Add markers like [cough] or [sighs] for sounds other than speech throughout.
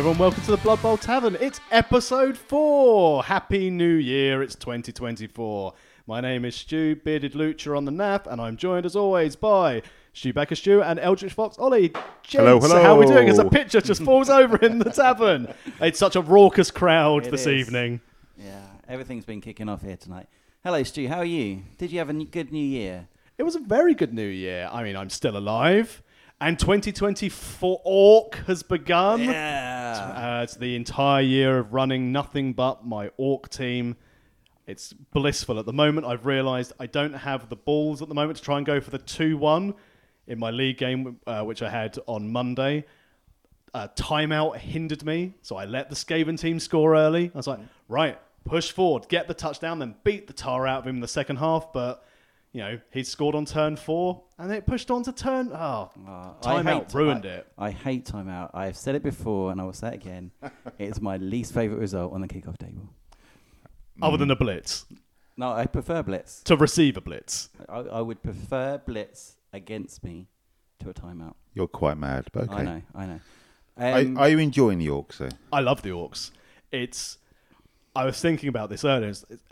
Hello, everyone. Welcome to the Blood Bowl Tavern. It's episode four. Happy New Year. It's 2024. My name is Stu, bearded lucha on the NAF, and I'm joined as always by Stu Becker Stu and Eldritch Fox Ollie. Gents, Hello, so how are we doing? As a picture just falls over in the tavern. It's such a raucous crowd It this is. evening. Yeah, everything's been kicking off here tonight. Hello, Stu. How are you? Did you have a good New Year? It was a very good new year. I mean, I'm still alive. And 2024 Orc has begun. Yeah. Uh, it's the entire year of running nothing but my Orc team. It's blissful at the moment. I've realised I don't have the balls at the moment to try and go for the 2 1 in my league game, uh, which I had on Monday. Uh, timeout hindered me, so I let the Skaven team score early. I was like, right, push forward, get the touchdown, then beat the tar out of him in the second half. But, you know, he scored on turn four, and then it pushed on to turn. Oh, Uh, I timeout ruined I- it. I hate timeout. I've said it before, and I will say it again. [laughs] it's my least favourite result on the kickoff table. Other than a blitz, No, I prefer blitz. to receive a blitz. I, I would prefer blitz against me to a timeout. You're quite mad, but okay. I know, I know. Are, Um, are you enjoying the Orcs though? I love the orcs. It's. I was thinking about this earlier. It's- it's-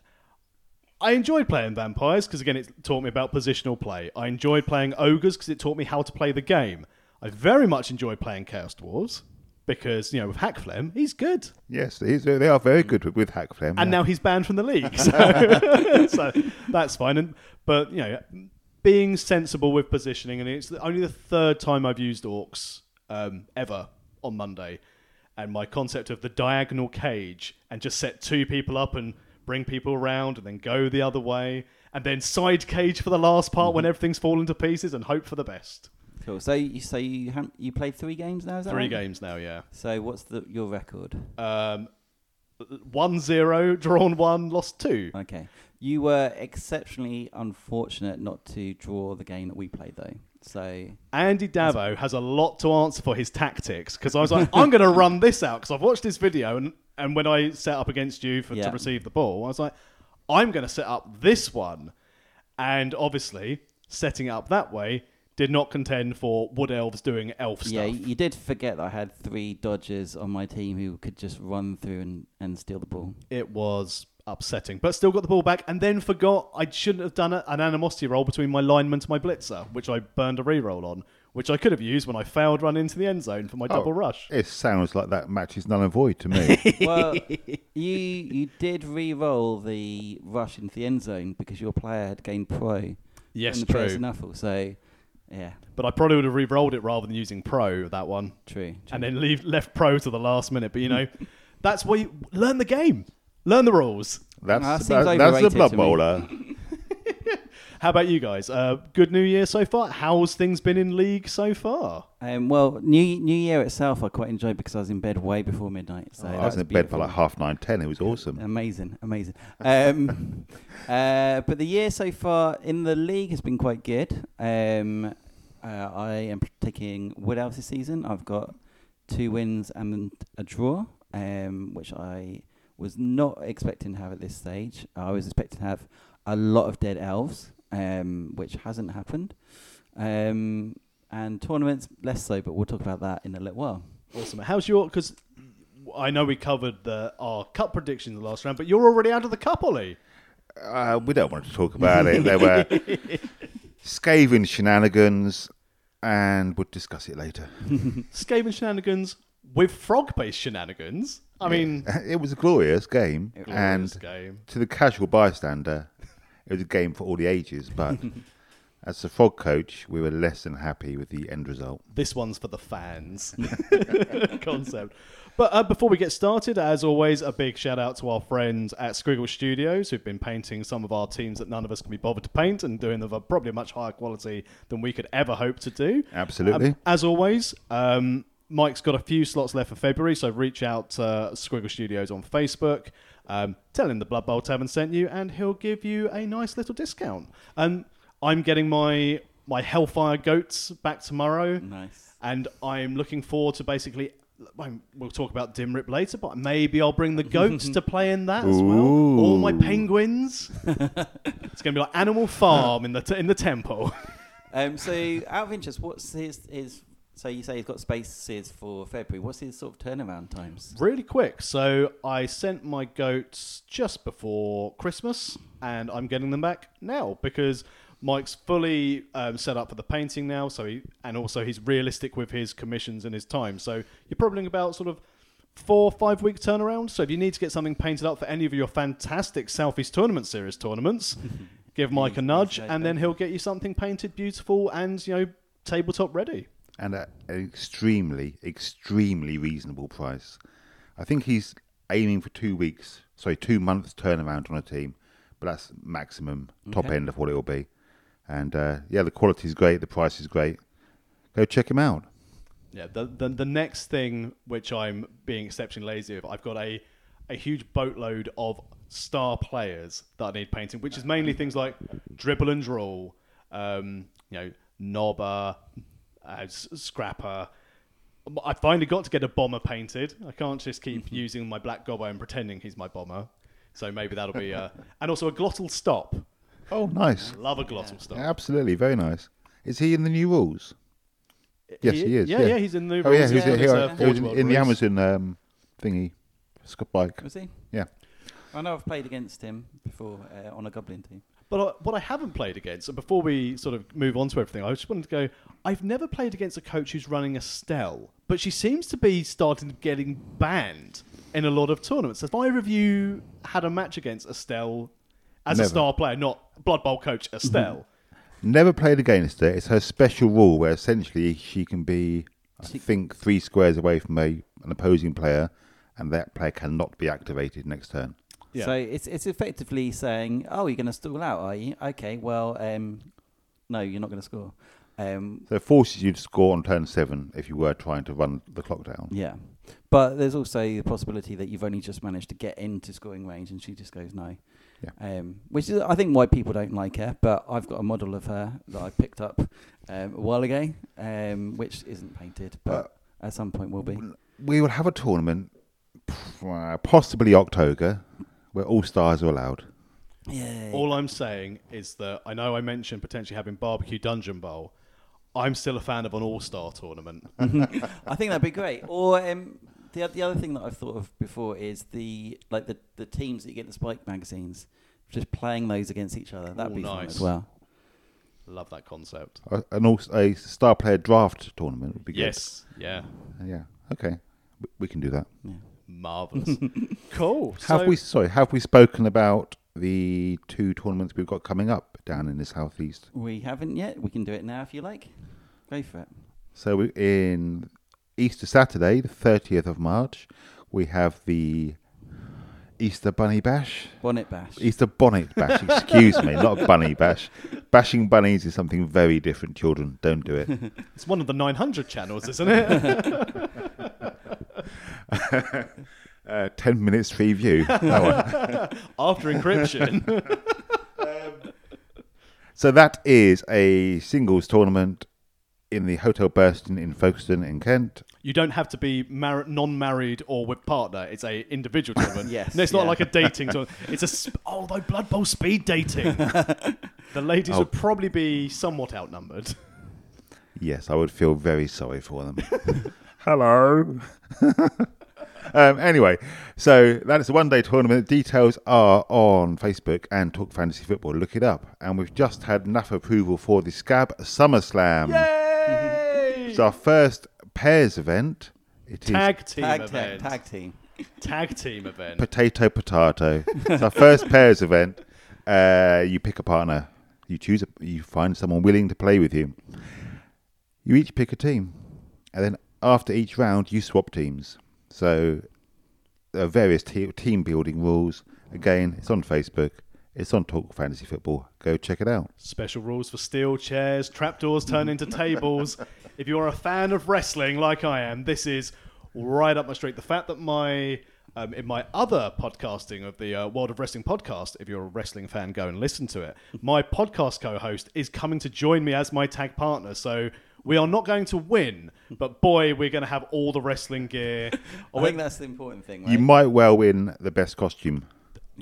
I enjoyed playing vampires because again, it taught me about positional play. I enjoyed playing ogres because it taught me how to play the game. I very much enjoyed playing chaos dwarves because you know with Hakflem he's good, Yes, he's, they are very good with, with Hakflem. and yeah. now he's banned from the league, so, [laughs] [laughs] so that's fine. And but you know, being sensible with positioning, and it's only the third time I've used orcs um, ever on Monday, and my concept of the diagonal cage and just set two people up and bring people around and then go the other way and then side cage for the last part when everything's fallen to pieces and hope for the best. cool. So you so you ha- you played three games now? Is that Three right? games now, yeah. So what's the your record? Um, one zero, drawn one, lost two. Okay. You were exceptionally unfortunate not to draw the game that we played, though. So Andy Davo has a lot to answer for his tactics because I was like, I'm going [laughs] to run this out because I've watched this video and, and when I set up against you for, to receive the ball, I was like, I'm going to set up this one. And obviously, setting it up that way did not contend for wood elves doing elf stuff. yeah, you did forget that I had three dodgers on my team who could just run through and, and steal the ball. It was upsetting, but still got the ball back and then forgot I shouldn't have done an animosity roll between my lineman to my blitzer, which I burned a reroll on, which I could have used when I failed run into the end zone for my Oh, double rush. It sounds like that match is null and void to me. [laughs] well, you you did re-roll the rush into the end zone because your player had gained pro. Yes, in the true. person Nuffle, so yeah, But I probably would have re-rolled it rather than using pro that one, true. true. and then leave left pro to the last minute. But you know, [laughs] that's where you learn the game, learn the rules. That's Ah, seems that- that's the overrated Blood to me. Bowler. [laughs] How about you guys? Uh, good New Year so far. How's things been in league so far? Um, well, New New Year itself, I quite enjoyed because I was in bed way before midnight. So I that was in bed for like half nine, ten. It was awesome. Amazing, amazing. Um, [laughs] uh, but the year so far in the league has been quite good. Um, uh, I am taking Wood Elves this season. I've got two wins and a draw, um, which I was not expecting to have at this stage. I was expecting to have a lot of dead elves, um, which hasn't happened. Um, and tournaments less so, but we'll talk about that in a little while. Awesome. How's your? Because I know we covered the our cup predictions in the last round, but you're already out of the cup, Ollie. Uh, we don't want to talk about it. There were [laughs] scathing shenanigans, and we'll discuss it later. [laughs] scathing shenanigans with frog-based shenanigans. I mean, [laughs] it was a glorious game, glorious and game. to the casual bystander, it was a game for all the ages. But [laughs] as the frog coach, we were less than happy with the end result. This one's for the fans [laughs] concept. But uh, before we get started, as always, a big shout out to our friends at Squiggle Studios who've been painting some of our teams that none of us can be bothered to paint and doing them of a probably much higher quality than we could ever hope to do. Absolutely. Um, as always, um, Mike's got a few slots left for February, so reach out to Squiggle Studios on Facebook. Um, tell him the Blood Bowl Tavern sent you, and he'll give you a nice little discount. And I'm getting my my Hellfire goats back tomorrow, Nice. and I'm looking forward to basically. well, We'll talk about Dim Rip later, but maybe I'll bring the [laughs] goats to play in that as well. All my penguins. [laughs] it's going to be like Animal Farm in the t- in the temple. [laughs] Um, so, out of interest, what's his his So you say he's got spaces for February. What's his sort of turnaround times? Really quick. So I sent my goats just before Christmas, and I'm getting them back now because Mike's fully um, set up for the painting now. So he and also he's realistic with his commissions and his time. So you're probably about sort of four five week turnaround. So if you need to get something painted up for any of your fantastic Southeast Tournament Series tournaments, [laughs] give Mike a nudge, and then he'll get you something painted beautiful and you know tabletop ready. And at an extremely, extremely reasonable price. I think he's aiming for two weeks, sorry, two months turnaround on a team, but that's maximum top Okay. end of what it will be. And uh, yeah, the quality is great, the price is great. Go check him out. Yeah, the, the the next thing which I'm being exceptionally lazy of, I've got a a huge boatload of star players that I need painting, which is mainly things like Dribl and Drull, um, you know, knobber, uh, s- scrapper. I finally got to get a bomber painted. I can't just keep [laughs] using my black gobbo and pretending he's my bomber. So maybe that'll be, uh, [laughs] and also a Glotl Stop. Oh, nice. Love a Glotl Stop. Absolutely, very nice. Is he in the new rules? Yes, he is, Yeah, yeah. yeah, he's in the new Oh yeah, rules. he was, yeah, he It's, uh, he in, in the. Amazon um, thingy, Scott bike. Was he? Yeah. I know I've played against him before uh, on a Goblin team. But uh, what I haven't played against, and before we sort of move on to everything, I just wanted to go. I've never played against a coach who's running Estelle, but she seems to be starting to getting banned in a lot of tournaments. Have either of you had a match against Estelle as a star player, not Blood Bowl coach Estelle? Never played against her. It's her special rule where essentially she can be, I think, three squares away from a, an opposing player, and that player cannot be activated next turn. Yeah. So it's it's effectively saying, "Oh, you're going to stall out, are you? Okay, well, um, no, you're not going to score." Um, So it forces you to score on turn seven if you were trying to run the clock down. yeah, but there's also the possibility that you've only just managed to get into scoring range, and she just goes no. Yeah. Um, which is, I think, why people don't like her. But I've got a model of her that I picked up um, a while ago, um, which isn't painted, but at some point will be. We will have a tournament, uh, possibly October, where all stars are allowed. Yeah. All I'm saying is that I know I mentioned potentially having barbecue dungeon bowl. I'm still a fan of an all-star tournament. [laughs] I think that'd be great. Or um, the the other thing that I've thought of before is the like the the teams that you get in the Spike magazines, just playing those against each other. That'd Ooh, be fun nice. as well. Love that concept. Uh, and also a star player draft tournament would be good. Yes, yeah, Yeah. Okay. We- We can do that. Yeah. Marvelous. [laughs] cool. Have So- we? Sorry. Have we spoken about the two tournaments we've got coming up down in the southeast? We haven't yet. We can do it now if you like. Go for it. So we- in Easter Saturday, the thirtieth of March, we have the Easter Bunny Bash. Bonnet bash. Easter Bonnet Bash. Excuse me, not Bunny Bash. [laughs] Bashing bunnies is something very different. Children, don't do it. It's one of the 900 channels, isn't it? [laughs] [laughs] Uh, Ten minutes preview. [laughs] After encryption. [laughs] So that is a singles tournament in the Hotel Burstin in Folkestone in Kent. you don't have to be mar- non-married or with partner. It's a individual tournament. Yes, No, it's not yeah. like a dating tournament. It's a sp- oh, though Blood Bowl speed dating. the ladies Oh. would probably be somewhat outnumbered. Yes, I would feel very sorry for them. Hello. [laughs] um, anyway, so that is a one day tournament. Details are on Facebook and Talk Fantasy Football. Look it up. And we've just had enough approval for the SKABB Summer Slam. Yay! [laughs] It's our first pairs event. It is tag team tag, tag, event. tag team. Tag team event. potato potato. it's our first pairs event. Uh, you pick a partner. You choose. A, you find someone willing to play with you. You each pick a team, and then after each round, you swap teams. So there are various te- team building rules. Again, it's on Facebook. It's on Talk Fantasy Football. Go check it out. Special rules for steel chairs, trapdoors turn into [laughs] tables. If you're a fan of wrestling like I am, this is right up my street. The fact that my um, in my other podcasting of the uh, World of Wrestling podcast, if you're a wrestling fan, go and listen to it. My podcast co-host is coming to join me as my tag partner. So we are not going to win, but boy, we're going to have all the wrestling gear. [laughs] I think that's the important thing, right? You might well win the best costume.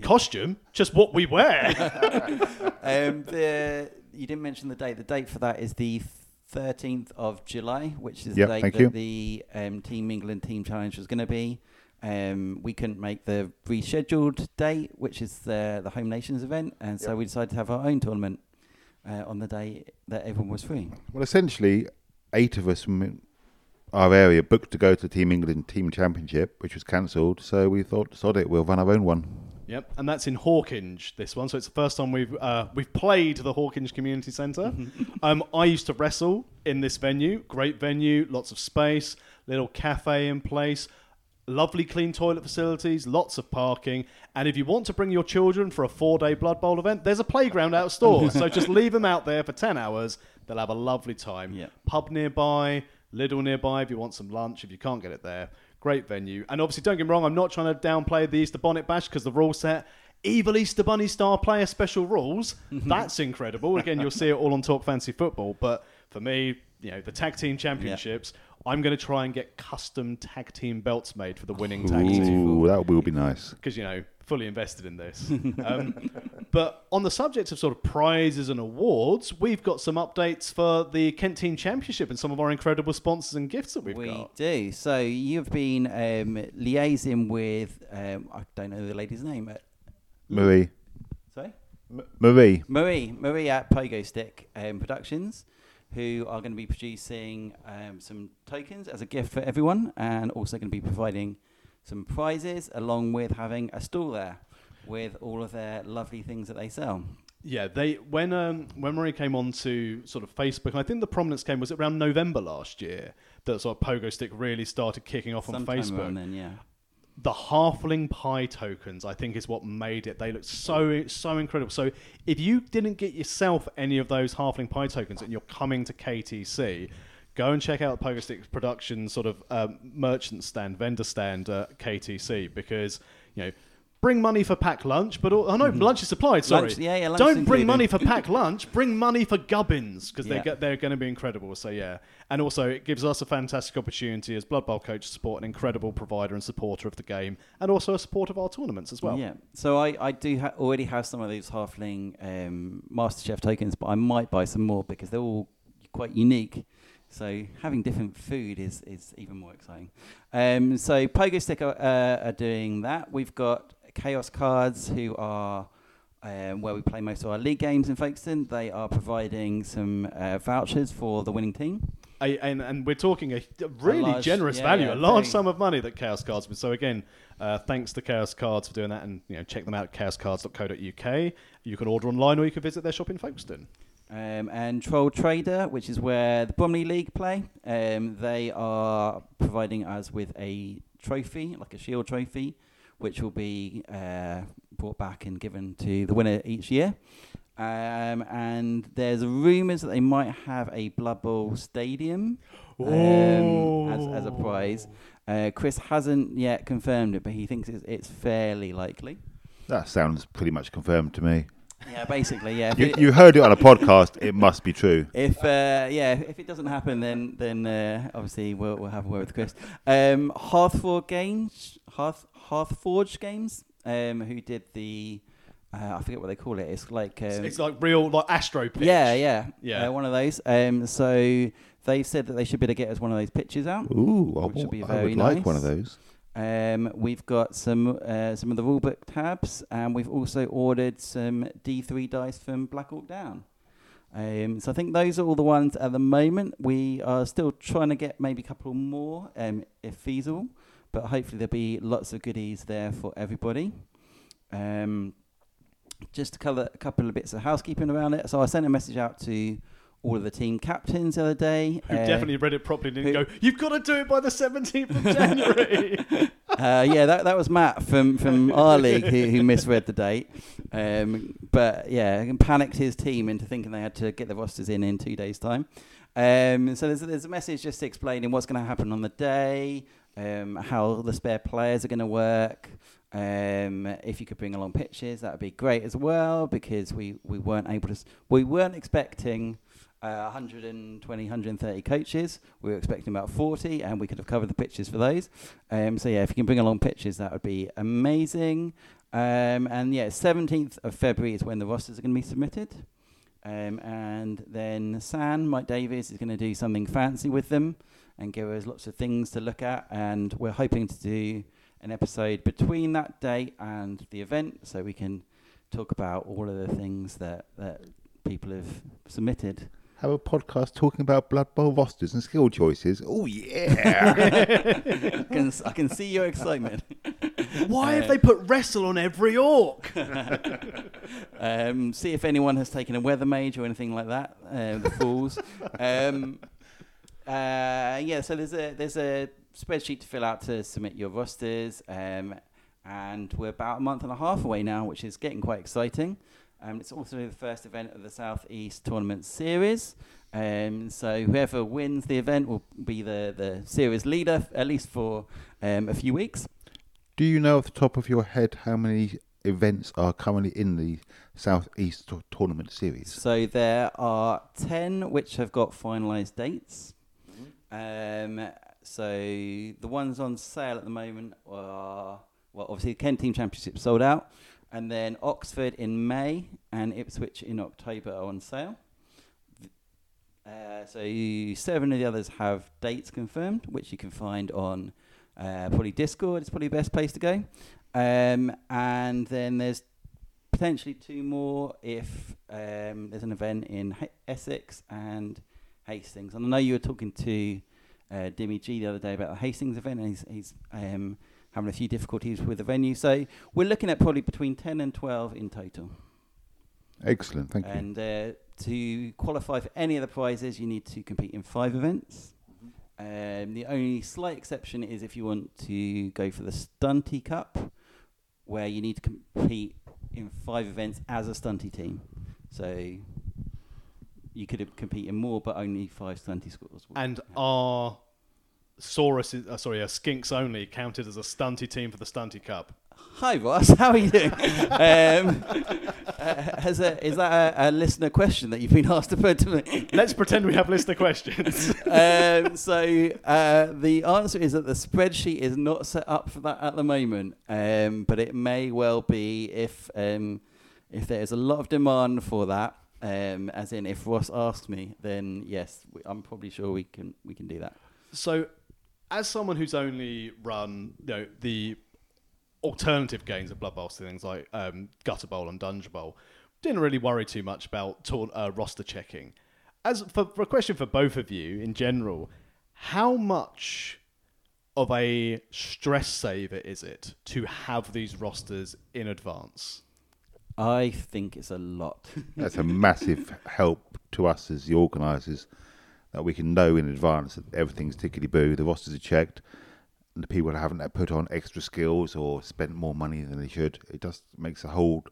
costume, just what we wear. [laughs] um, the you didn't mention the date. The date for that is the 13th of July, which is Yep, the date thank that you. the um, Team England Team Challenge was going to be. Um, we couldn't make the rescheduled date, which is the, the Home Nations event, and so Yep. we decided to have our own tournament uh, on the day that everyone was free. Well, essentially, eight of us from our area booked to go to the Team England Team Championship, which was cancelled. So we thought, sod it, we'll run our own one. Yep, and that's in Hawkinge. This one, so it's the first time we've uh, we've played the Hawkinge Community Centre. [laughs] um, I used to wrestle in this venue. Great venue, lots of space, little cafe in place, lovely clean toilet facilities, lots of parking. And if you want to bring your children for a four-day Blood Bowl event, there's a playground out stores. so just leave them out there for ten hours. They'll have a lovely time. Yep. Pub nearby, Lidl nearby. If you want some lunch, if you can't get it there, great venue. And obviously, don't get me wrong, I'm not trying to downplay the Easter Bonnet Bash because the rule set. Evil Easter Bunny star player special rules. Mm-hmm. That's incredible. Again, you'll see it all on Talk Fantasy Football. But for me, you know, the tag team championships, I'm going to try and get custom tag team belts made for the winning tag team Ooh, that will be nice. because you know fully invested in this. [laughs] um, but on the subject of sort of prizes and awards, we've got some updates for the Kent Team Championship and some of our incredible sponsors and gifts that we've got. we got. do. So you've been um, liaising with, um, I don't know the lady's name. uh, Marie. Sorry? Marie. Marie, Marie at Pogo Stick um, Productions, who are going to be producing um, some tokens as a gift for everyone, and also going to be providing some prizes along with having a stall there with all of their lovely things that they sell. Yeah, they when um, when Marie came on to sort of Facebook, and I think the prominence came was it around November last year that sort of Pogo Stick really started kicking off on Sometime Facebook. around then, yeah. The halfling pie tokens i think is what made it. They look so so incredible. So if you didn't get yourself any of those halfling pie tokens and you're coming to ktc go and check out Pogo Stick production sort of um, merchant stand vendor stand at ktc because you know bring money for pack lunch but oh no lunch is supplied sorry Lunch- yeah, yeah, don't bring included. money for [laughs] pack lunch bring money for gubbins because Yeah. they get they're going to be incredible so yeah and also it gives us a fantastic opportunity as blood bowl coach to support an incredible provider and supporter of the game and also a support of our tournaments as well Yeah. So I, I do ha- already have some of those halfling um, MasterChef tokens, but I might buy some more because they're all quite unique. So having different food is, is even more exciting. Um, so Pogo Stick are, uh, are doing that. We've got Chaos Cards who are um, where we play most of our league games in Folkestone. They are providing some uh, vouchers for the winning team. A, and, and we're talking a really large- generous yeah, value, yeah, a large very- sum of money that Chaos Cards. So again, uh, thanks to Chaos Cards for doing that, and you know check them out chaoscards.co.uk. You can order online, or you can visit their shop in Folkestone. Um, and Troll Trader, which is where the Bromley League play, um, they are providing us with a trophy, like a shield trophy, which will be uh, brought back and given to the winner each year. Um, and there's rumours that they might have a Blood Bowl stadium um, as, as a prize. Uh, Chris hasn't yet confirmed it, but he thinks it's, it's fairly likely. That sounds pretty much confirmed to me. Yeah, basically, yeah. If You, it- you heard it on a podcast. It must be true. If uh, yeah, if it doesn't happen, then then uh, obviously we'll, we'll have a word with Chris. Um, Hearthforge Games, Hearth Hearthforge Games, um, who did the uh, I forget what they call it. It's like um, It's, it's like real like Astro pitch. yeah, yeah, Yeah. uh, one of those. Um, so they've said that they should be able to get us one of those pitches out. Ooh, I, Which would want- be I very would like one of those. Um, we've got some uh, some of the rulebook tabs, and we've also ordered some D3 dice from Black Hawk Down. Um, so I think those are all the ones at the moment. We are still trying to get maybe a couple more, um, if feasible, but hopefully there'll be lots of goodies there for everybody. Um, just to cover a couple of bits of housekeeping around it. So I sent a message out to all of the team captains the other day. Who uh, definitely read it properly and didn't who- go, You've got to do it by the 17th of [laughs] January. uh, yeah, that that was Matt from, from our league who, who misread the date. Um, but yeah, and panicked his team into thinking they had to get the rosters in in two days' time. Um, so there's there's a message just explaining what's going to happen on the day, um, how the spare players are going to work. Um, if you could bring along pictures, that would be great as well because we, we weren't able to we weren't expecting uh, 120, 130 coaches. We were expecting about 40, and we could have covered the pitches for those. Um, so yeah, if you can bring along pitches, that would be amazing. Um, and yeah, 17th of February is when the rosters are going to be submitted. Um, and then San, Mike Davis, is going to do something fancy with them and give us lots of things to look at. And we're hoping to do an episode between that date and the event so we can talk about all of the things that, that people have submitted. Have a podcast talking about Blood Bowl rosters and skill choices. Oh yeah! I, [laughs] can, I can see your excitement. [laughs] Why Uh, have they put wrestle on every orc? [laughs] um, see if anyone has taken a weather mage or anything like that. Uh, the fools. Um, uh, yeah, so there's a there's a spreadsheet to fill out to submit your rosters, um, and we're about a month and a half away now, which is getting quite exciting. Um, it's also the first event of the Southeast Tournament Series. Um, so whoever wins the event will be the, the series leader, at least for um, a few weeks. Do you know off the top of your head how many events are currently in the Southeast Tou- Tournament Series? So there are 10 which have got finalised dates. Um, so the ones on sale at the moment are, well, obviously the Kent Team Championship sold out. And then Oxford in May and Ipswich in October are on sale. Uh, so seven of the others have dates confirmed, which you can find on uh, probably Discord. It's probably the best place to go. Um, and then there's potentially two more if um, there's an event in H- Essex and Hastings. And I know you were talking to uh, Dimmy G the other day about the Hastings event, and he's, he's um, having a few difficulties with the venue. So we're looking at probably between 10 and 12 in total. Excellent, thank you. And uh, to qualify for any of the prizes, you need to compete in five events. Um, the only slight exception is if you want to go for the Stunty Cup, where you need to compete in five events as a Stunty team. So you could compete in more, but only five Stunty scores. will And count. are Saurus, uh, sorry, uh, Skinks only counted as a stunty team for the Stunty Cup? Hi, Ross. [laughs] How are you doing? um, uh, has a, is that a, a listener question that you've been [laughs] asked to put to me? Let's pretend we have listener questions. [laughs] um, so uh, the answer is that the spreadsheet is not set up for that at the moment, um, but it may well be if um, if there is a lot of demand for that. Um, as in, if Ross asks me, then yes, we, I'm probably sure we can we can do that. So, as someone who's only run, you know, the alternative games of Blood Bowl, so things like um, Gutter Bowl and Dungeon Bowl, didn't really worry too much about tour- uh, roster checking. As for, for a question for both of you in general, how much of a stress saver is it to have these rosters in advance? I think it's a lot. That's a massive help to us as the organisers that we can know in advance that everything's tickety boo, the rosters are checked, and the people haven't put on extra skills or spent more money than they should. It just makes the whole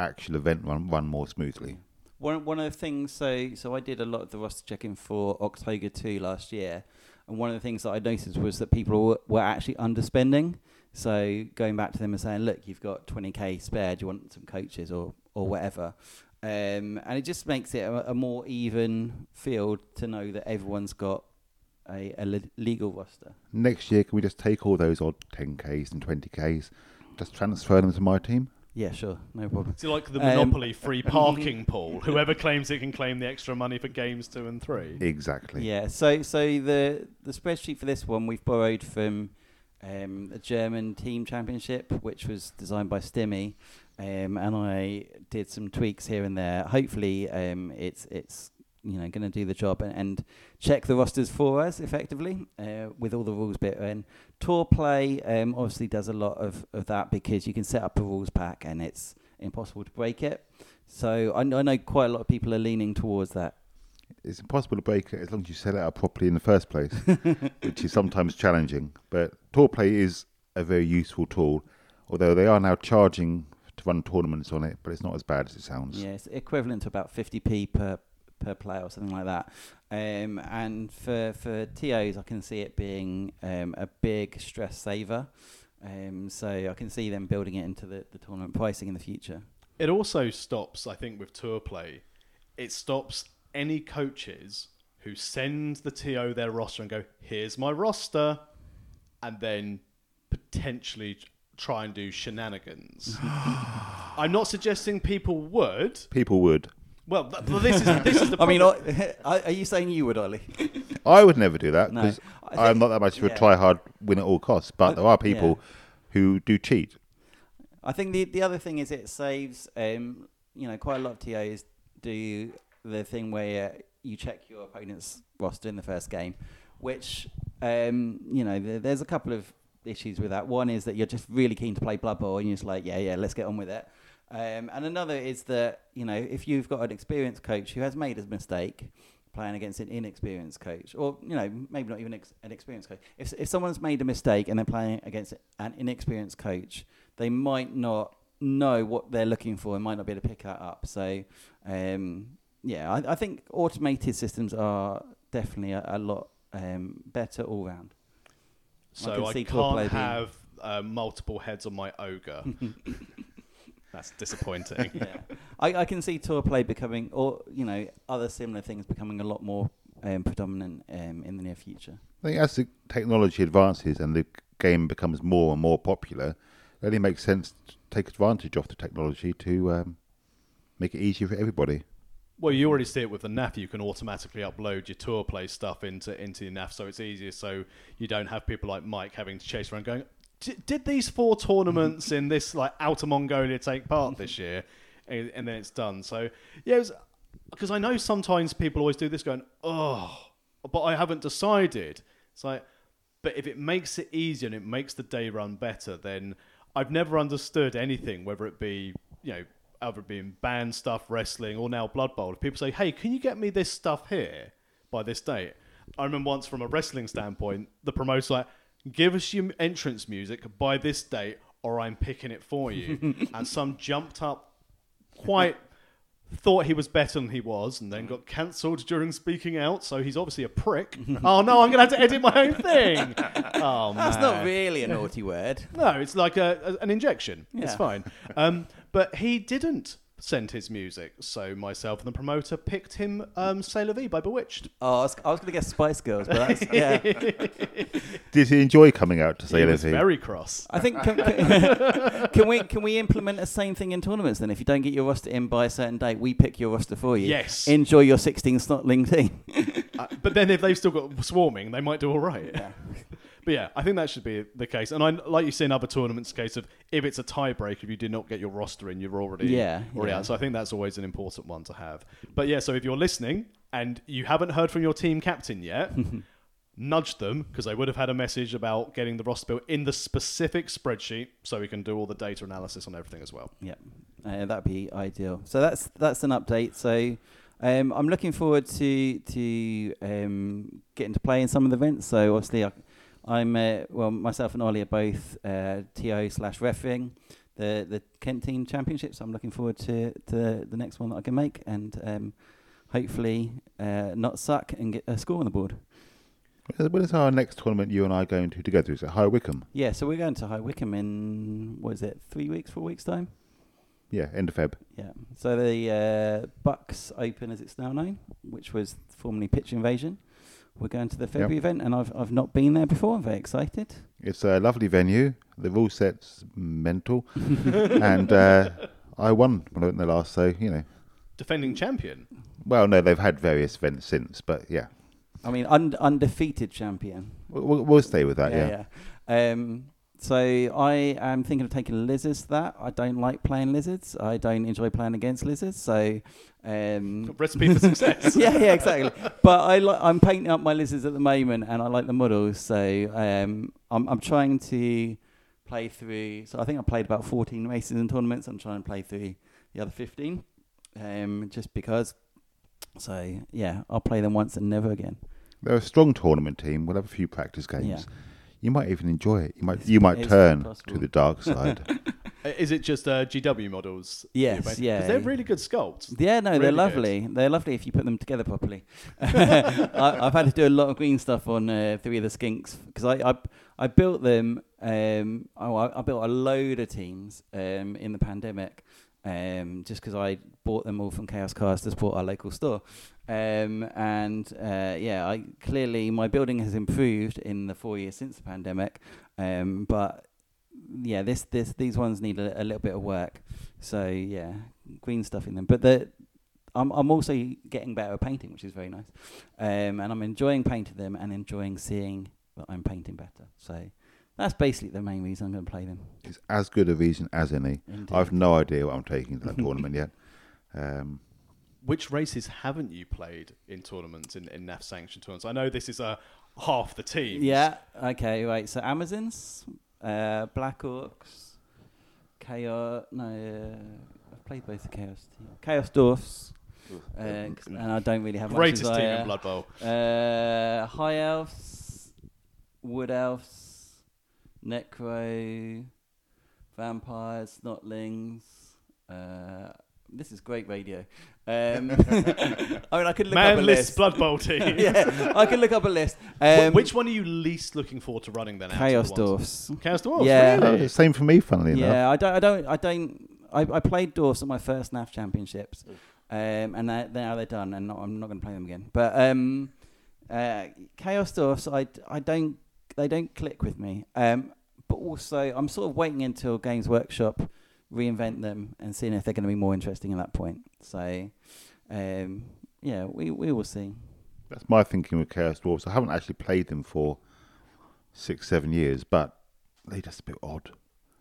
actual event run, run more smoothly. One one of the things, so so I did a lot of the roster checking for October two last year, and one of the things that I noticed was that people were, actually underspending. So going back to them and saying, look, you've got twenty k spare. Do you want some coaches or or whatever? Um, and it just makes it a, a more even field to know that everyone's got a, a le- legal roster. Next year, can we just take all those odd 10Ks and 20Ks, just transfer them to my team? Yeah, sure, no problem. It's like the Um, Monopoly free [laughs] parking pool. [laughs] Whoever claims it can claim the extra money for games two and three. Exactly. Yeah. So so the the spreadsheet for this one we've borrowed from um, the German Team Championship, which was designed by Stimmy, um, and I did some tweaks here and there. Hopefully, um, it's it's you know going to do the job and, and check the rosters for us effectively uh, with all the rules bit. And Tour Play um, obviously does a lot of, of that because you can set up a rules pack and it's impossible to break it. So I, I know quite a lot of people are leaning towards that. It's impossible to break it as long as you set it up properly in the first place, [laughs] which is sometimes challenging. But Tour Play is a very useful tool, although they are now charging to run tournaments on it, but it's not as bad as it sounds. Yeah, it's equivalent to about 50p per per player or something like that. Um, and for for TOs, I can see it being um, a big stress saver. Um, so I can see them building it into the, the tournament pricing in the future. It also stops, I think, with tour play. It stops any coaches who send the TO their roster and go, "Here's my roster," and then potentially try and do shenanigans. [gasps] I'm not suggesting people would, People would. Well, th- but this is this is the. [laughs] I mean, problem. [laughs] are are you saying you would, Ollie? [laughs] I would never do that No. because I I'm not that much of a yeah. try hard, win at all costs. But I- there are people who do cheat. I think the the other thing is it saves. Um, you know, quite a lot of TOs do the thing where you check your opponent's roster in the first game, which um, you know there, there's a couple of issues with that. One is that you're just really keen to play Blood Bowl and you're just like, yeah, yeah, let's get on with it. Um, and another is that you know if you've got an experienced coach who has made a mistake playing against an inexperienced coach, or you know maybe not even ex- an experienced coach, if if someone's made a mistake and they're playing against an inexperienced coach, they might not know what they're looking for and might not be able to pick that up. So um, yeah, I, I think automated systems are definitely a, a lot um, better all round. I so can I, see Tor play can't being- have uh, multiple heads on my ogre. [laughs] That's disappointing. yeah, I, I can see tour play becoming, or you know, other similar things becoming a lot more um, predominant um, in the near future. I think as the technology advances and the game becomes more and more popular, it only makes sense to take advantage of the technology to um, make it easier for everybody. Well, you already see it with the NAF. You can automatically upload your tour play stuff into into your NAF, so it's easier. So you don't have people like Mike having to chase around going, "Did these four tournaments in this like Outer Mongolia take part this year?" And, and then it's done. So yeah, because I know sometimes people always do this, going, "Oh, but I haven't decided." It's like, but if it makes it easier and it makes the day run better, then I've never understood anything, whether it be you know either it being band stuff, wrestling, or now Blood Bowl. If people say, "Hey, can you get me this stuff here by this date?" I remember once from a wrestling standpoint, the promoter's like, "Give us your entrance music by this date, or I'm picking it for you." [laughs] and some jumped up, quite thought he was better than he was, and then got cancelled during speaking out. So he's obviously a prick. [laughs] oh no, I'm gonna have to edit my own thing. [laughs] Oh man, That's not really a naughty word. no, it's like a, a- an injection. It's fine. Um, but he didn't send his music, so myself and the promoter picked him um, C'est la Vie by Bewitched. Oh, I was, I was going to guess Spice Girls, but that's, yeah. [laughs] Did he enjoy coming out to say he was anything? very cross. I think can, can, [laughs] can we can we implement the same thing in tournaments then? If you don't get your roster in by a certain date, we pick your roster for you. Yes. Enjoy your 16 snotling team. [laughs] Uh, but then if they've still got swarming, they might do all right. But yeah, I think that should be the case. And I like you see in other tournaments, case of if it's a tiebreak, if you do not get your roster in, you're already Yeah, already yeah. out. So I think that's always an important one to have. But yeah, so if you're listening and you haven't heard from your team captain yet, [laughs] nudge them because they would have had a message about getting the roster built in the specific spreadsheet, so we can do all the data analysis on everything as well. Yeah, uh, that'd be ideal. So that's that's an update. So um, I'm looking forward to to um, getting to play in some of the events. So obviously, I, I'm uh, well, myself and Ollie are both uh, TO slash refing the the Kent Team Championship. So I'm looking forward to to the next one that I can make and um, hopefully uh, not suck and get a score on the board. When is our next tournament you and I going to together? Is it High Wycombe? Yeah, so we're going to High Wycombe in what is it, three weeks, four weeks time. Yeah, end of Feb. Yeah. So the uh, Bucks Open, as it's now known, which was formerly Pitch Invasion, we're going to the February event, and I've I've not been there before. I'm very excited. It's a lovely venue. The rule set's mental, [laughs] and uh, I won when I went there last. So you know, Defending champion. well, no, they've had various events since, but yeah, I mean, un- undefeated champion. we'll, we'll- we'll stay with that. Yeah, yeah. yeah. Um, so I am thinking of taking lizards. To that I don't like playing lizards. I don't enjoy playing against lizards. So. Um, Recipe for success. [laughs] yeah, yeah, exactly. But I li- I'm painting up my lizards at the moment, and I like the models. So um, I'm I'm trying to play through. So I think I played about 14 races and tournaments. I'm trying to play through the other 15, um, just because. So yeah, I'll play them once and never again. they're a strong tournament team. We'll have a few practice games. Yeah. You might even enjoy it. You might It's- you might turn to the dark side. [laughs] Uh, Is it just uh, GW models? Yes, making? they're really good sculpts. Yeah, no, Really they're good. lovely. They're lovely if you put them together properly. [laughs] I, I've had to do a lot of green stuff on uh, three of the skinks because I, I I built them. Um, oh, I, I built a load of teams um, in the pandemic. Um, just because I bought them all from Chaos Casters, bought our local store, um, and uh, yeah, I clearly my building has improved in the four years since the pandemic, um, but yeah, this this these ones need a, a little bit of work. So yeah, green stuff in them. But the I'm I'm also getting better at painting, which is very nice. Um, and I'm enjoying painting them and enjoying seeing that I'm painting better. So that's basically the main reason I'm going to play them. It's as good a reason as any. Indeed. I've no idea what I'm taking to that [laughs] tournament yet. Um, Which races haven't you played in tournaments in, in NAF sanctioned tournaments? I know this is a half the team. Yeah. Okay. Right. So Amazons, uh, Black Orcs, Chaos. No, uh, I've played both the Chaos team. Chaos Dwarfs. Uh, 'cause- and I don't really have a Greatest much team in Blood Bowl. Uh, High Elves, Wood Elves, Necro, Vampires, Snotlings. Uh, this is great radio. Um, [laughs] [laughs] I mean, I could look up a Man list. list Blood Bowl team. [laughs] yeah, I could look up a list. Wh- Um, Which one are you least looking forward to running then? out of Chaos the ones? Dwarfs. Chaos Dwarfs. Yeah. Really? uh, same for me, funnily enough. Yeah, I don't, I don't, I don't. I, I played Dwarfs at my first NAF championships, um, and that, now they're done, and not, I'm not going to play them again. But um, uh, Chaos Dwarfs, I, I don't, they don't click with me. Um, but also, I'm sort of waiting until Games Workshop reinvent them and seeing if they're going to be more interesting at that point. So, um, yeah, we we will see. That's my thinking with Chaos Dwarfs. I haven't actually played them for six, seven years, but they're just a bit odd.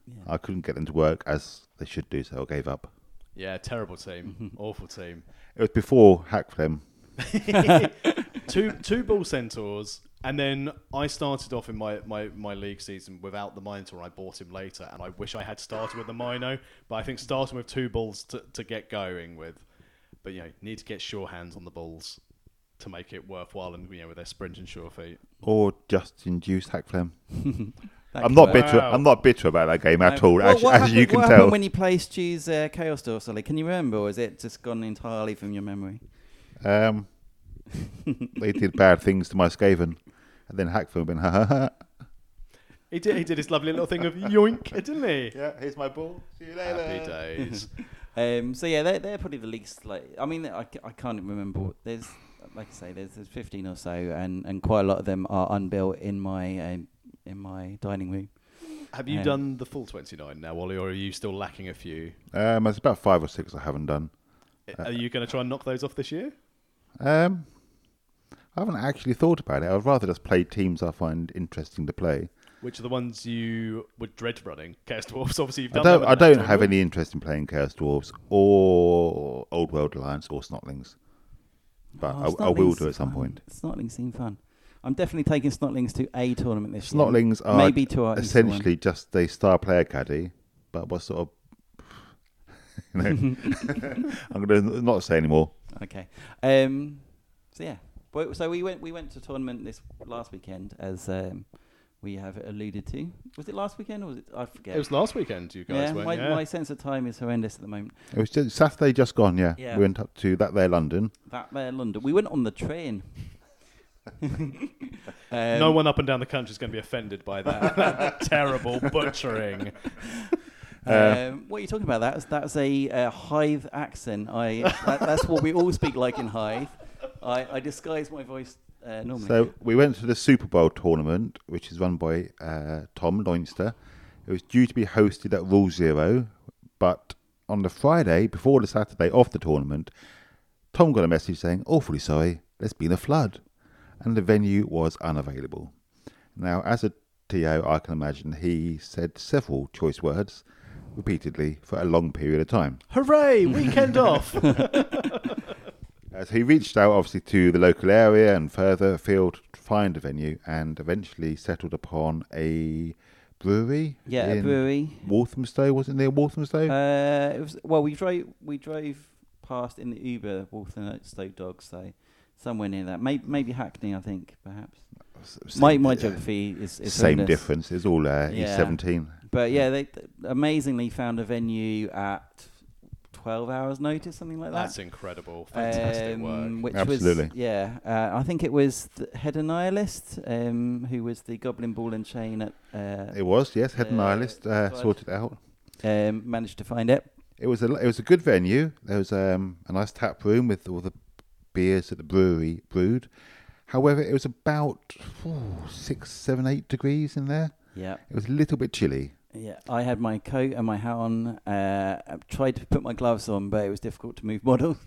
Yeah. I couldn't get them to work as they should do, so I gave up. Yeah, terrible team. [laughs] Awful team. It was before Hakflem. [laughs] two two ball centaurs, and then I started off in my, my, my league season without the Minotaur. I bought him later, and I wish I had started with the Mino. But I think starting with two balls to, to get going with, but you know, need to get sure hands on the balls to make it worthwhile, and you know, with their sprint and sure feet. Or just induced Hakflem. [laughs] That I'm not bitter. Wow. I'm not bitter about that game at No. all. What- as as happened- you can what tell, happened when you played Stu's uh, Chaos Door, Solly? Can you remember, or is it just gone entirely from your memory? um, [laughs] they did bad things to my Skaven, and then Hakflem went ha ha ha. He did he did his lovely little thing of yoink, didn't he? Yeah, here's my ball. See you later. Happy days. [laughs] Um, so yeah, they're, they're probably the least like. I mean, I, I can't remember. What, there's like I say, there's, there's 15 or so, and, and quite a lot of them are unbuilt in my um, in my dining room. Have you Um, done the full 29 now, Wally, or are you still lacking a few? Um, there's about five or six I haven't done. Are you going to try and knock those off this year? Um, I haven't actually thought about it. I'd rather just play teams I find interesting to play. Which are the ones you would dread running? Chaos Dwarfs, obviously you've I don't. that I don't have any interest in playing Chaos Dwarves or Old World Alliance or Snotlings, but Oh, I, I will do at some fun. point. Snotlings seem fun. I'm definitely taking Snotlings to a tournament this year. Snotlings are maybe to our Easter one. essentially just a star player caddy, but what sort of? [laughs] You know, [laughs] [laughs] I'm going to not say anymore. Okay. Um, so yeah. Well, So we went we went to tournament this last weekend, as um, we have alluded to. Was it last weekend or was it? I forget. It was last weekend you guys yeah, went, my, yeah. my sense of time is horrendous at the moment. It was just Saturday just gone. Yeah, Yeah. we went up to that there London. That there, London. We went on the train. [laughs] Um, no one up and down the country is going to be offended by that [laughs] terrible butchering. [laughs] Um, what are you talking about? That's that's a uh, Hythe accent. I that, that's what we all speak like in Hythe. I, I disguise my voice uh, normally. So we went to the Super Bowl tournament, which is run by uh, Tom Loinster. It was due to be hosted at Rule Zero, but on the Friday before the Saturday of the tournament, Tom got a message saying, "Awfully sorry, there's been a flood," and the venue was unavailable. Now, as a TO, I can imagine he said several choice words repeatedly for a long period of time. Hooray! Weekend [laughs] off. [laughs] As he reached out, obviously, to the local area and further afield to find a venue, and eventually settled upon a brewery. yeah, a brewery. Walthamstow, was it near Walthamstow? Uh, it was well. We drove we drove past in the Uber Walthamstow Dogs, so somewhere near that. Maybe maybe Hackney, I think, perhaps. Same- My my geography is, is Same horrendous. difference. It's all uh, Yeah. E17. But yeah, they th- amazingly found a venue at twelve hours notice, something like that. That's incredible. Fantastic Um, work. Which Absolutely. Was, yeah, uh, I think it was the head of nihilist, um, who was the Goblin Ball and Chain at. Uh, It was, yes. Head and Uh, Nihilist uh, sorted out. um, managed to find it. It was a it was a good venue. There was um, a nice tap room with all the beers that the brewery brewed. However, it was about oh, six, seven, eight degrees in there. Yeah, It was a little bit chilly. Yeah, I had my coat and my hat on. Uh, I tried to put my gloves on, but it was difficult to move [laughs] models.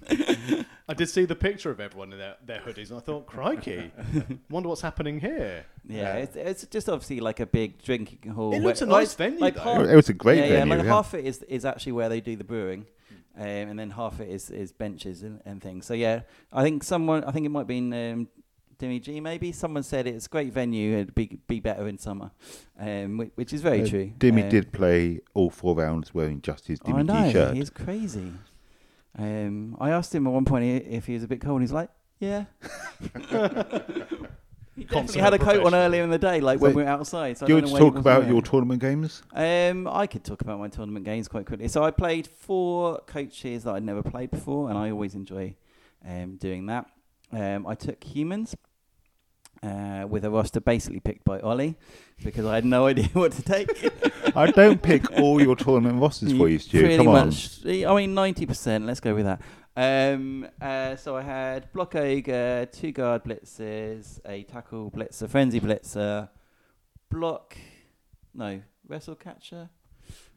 I did see the picture of everyone in their, their hoodies, and I thought, crikey, [laughs] wonder what's happening here. Yeah, it's, it's just obviously like a big drinking hall. It looks a nice like- venue, like though. half- It was a great yeah, yeah, venue. like yeah. half it is is actually where they do the brewing, um, and then half it is, is benches and, and things. So yeah, I think someone, I think it might have been um, Dimmy G maybe. Someone said it's a great venue. It'd be be better in summer, um, which, which is very Uh, true. Dimmy Um, did play all four rounds wearing just his I Dimmy know t-shirt. he's crazy. Um, I asked him at one point if he was a bit cold. And He's like, "Yeah." [laughs] he definitely had a coat on earlier in the day, like So, when we were outside. So Do you don't want to talk about your tournament games? Um, I could talk about my tournament games quite quickly. So I played four coaches that I'd never played before, and I always enjoy um, doing that. Um, I took humans uh, with a roster basically picked by Ollie because I had no [laughs] idea what to take. I don't pick all your tournament rosters for you, Stu. Pretty Come on. I mean, ninety percent. Let's go with that. Um, uh, so I had block ogre, two guard blitzers, a tackle blitzer, frenzy blitzer, block, no wrestle catcher,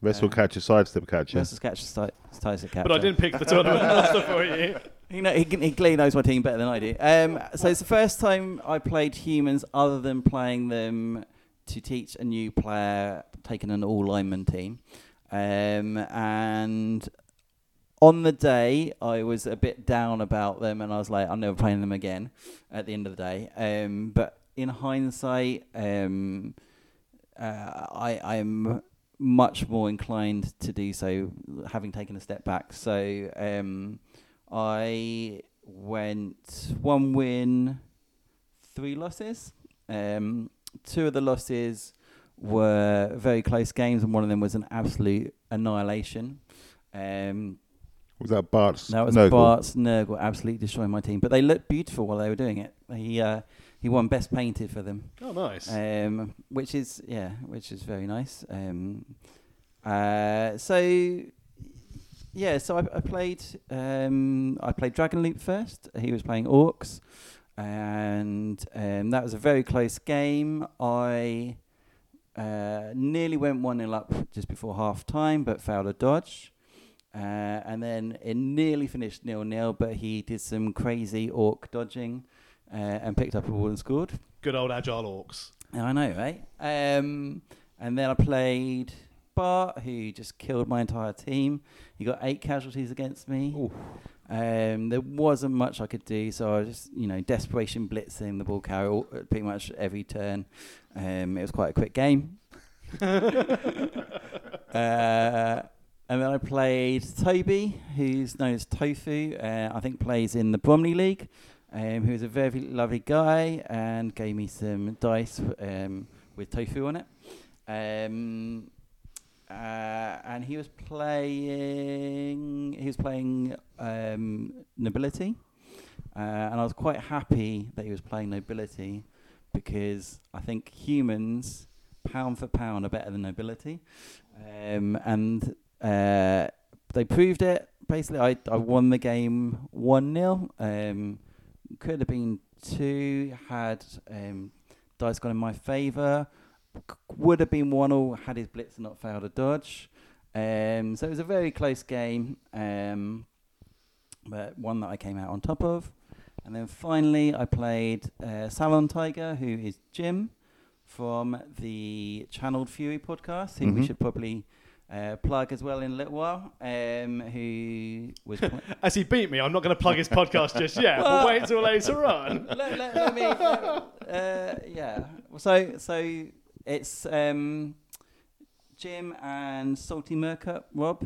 Wrestle Uh, catcher, sidestep catcher. wrestle catcher, sti- styles catcher. But I didn't pick the tournament [laughs] master for you. He, know, he, he clearly knows my team better than I do. Um, so it's the first time I played humans other than playing them to teach a new player taking an all lineman team. Um, and on the day, I was a bit down about them and I was like, I'm never playing them again at the end of the day. Um, but in hindsight, um, uh, I, I'm much more inclined to do so, having taken a step back. So um, I went one win, three losses. Um, two of the losses were very close games, and one of them was an absolute annihilation. Um, Was that Bart's that was Nurgle? Bart's Nurgle absolutely destroying my team, but they looked beautiful while they were doing it. He uh, he won best painted for them Oh, nice. um, which is yeah, which is very nice. Um, uh, so yeah, so I, I played um, I played Dragon Loop first. He was playing Orcs, and um, that was a very close game. I uh, nearly went one 0 up just before half time, but failed a dodge. Uh, and then it nearly finished nil nil, but he did some crazy orc dodging uh, and picked up a ball and scored. Good old agile orcs. I know, right? Um, and then I played Bart, who just killed my entire team. He got eight casualties against me. Um, there wasn't much I could do, so I was just, you know, desperation blitzing the ball carrier all- uh, pretty much every turn. Um, it was quite a quick game. [laughs] uh, and then I played Toby, who's known as Tofu. Uh, I think plays in the Bromley League. Um, who's a very lovely guy and gave me some dice um, with tofu on it. Um, uh, and he was playing. He was playing um, nobility, uh, and I was quite happy that he was playing nobility because I think humans, pound for pound, are better than nobility, um, and uh, they proved it. Basically, I I won the game one 0 um, Could have been two had um, dice gone in my favour. C- Would have been one all had his blitz not failed a dodge. Um, so it was a very close game, um, but one that I came out on top of. And then finally, I played uh, Salon Tiger, who is Jim from the Channeled Fury podcast, who we Mhm. should probably uh, plug as well in a little while. Um, who was pl- [laughs] As he beat me, I'm not going to plug his podcast just yet. We'll wait until later on. [laughs] let, let, let me. uh, yeah. So so it's um, Jim and Salty Mercup Rob,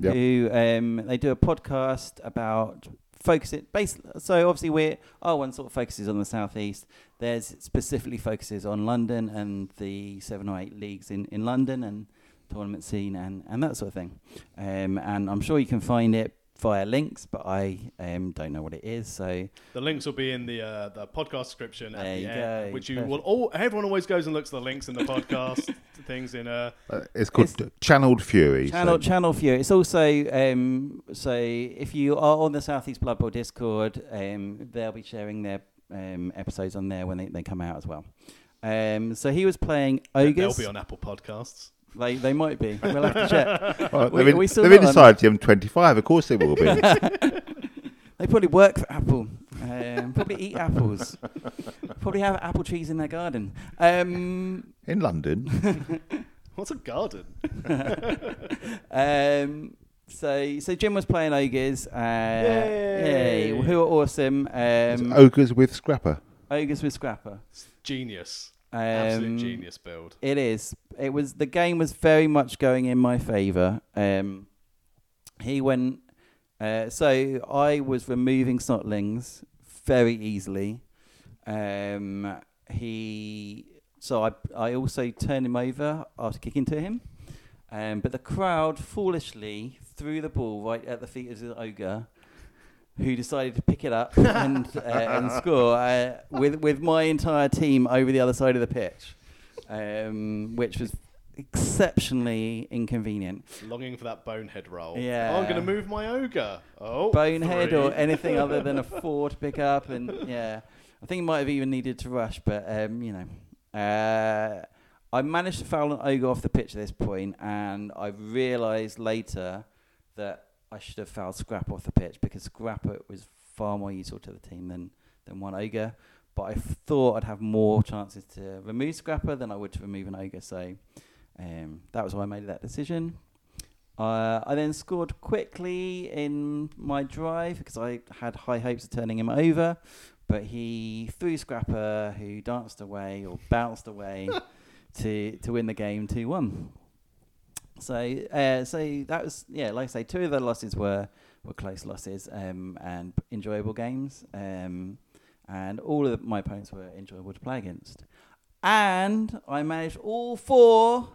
Yep. who um, they do a podcast about focus it basically. So obviously we're our one sort of focuses on the southeast. There's specifically focuses on London and the seven or eight leagues in, in London and tournament scene and, and that sort of thing. Um, and I'm sure you can find it via links, but I um, don't know what it is. So The links will be in the uh, the podcast description at There the you end, go. which you Perfect. will. All, everyone always goes and looks at the links in the podcast [laughs] things in uh, Uh, it's called It's- Channeled Fury. Channel so- Channel View. It's also um, so if you are on the Southeast Blood Bowl Discord, um, they'll be sharing their um, episodes on there when they, they come out as well. Um, so he was playing Ogres. they'll be on Apple Podcasts. They they might be. We'll have to check. [laughs] Well, We- they're in, we still they're in not inside TM25. Of course they will be. [laughs] [laughs] They probably work for Apple. Um, probably eat apples. probably have apple trees in their garden. Um, in London. What's a garden? um, so so Jim was playing ogres. Uh, Yay. yay! Who are awesome. Um, ogres with Scrapper. ogres with Scrapper. Genius. Um, Absolute genius build. It is. It was the game was very much going in my favour. Um, he went. Uh, so I was removing snotlings very easily. Um, he. So I I also turned him over after kicking to him. Um, but the crowd foolishly threw the ball right at the feet of the ogre, who decided to pick it up [laughs] and uh, and score uh, with with my entire team over the other side of the pitch, um, which was exceptionally inconvenient. Longing for that bonehead roll. Yeah. Oh, I'm going to move my ogre. Oh. Bonehead three. or anything other than a [laughs] four to pick up, and yeah, I think he might have even needed to rush, but um, you know, uh, I managed to foul an ogre off the pitch at this point, and I realised later that I should have fouled Scrap off the pitch because Scrapper was far more useful to the team than than one ogre. But I thought I'd have more chances to remove Scrapper than I would to remove an ogre, so um, that was why I made that decision. Uh, I then scored quickly in my drive because I had high hopes of turning him over, but he threw Scrapper, who danced away or bounced away [laughs] to to win the game two one. So uh, so that was yeah, like I say, two of the losses were were close losses um, and enjoyable games, um, and all of my opponents were enjoyable to play against. And I managed all four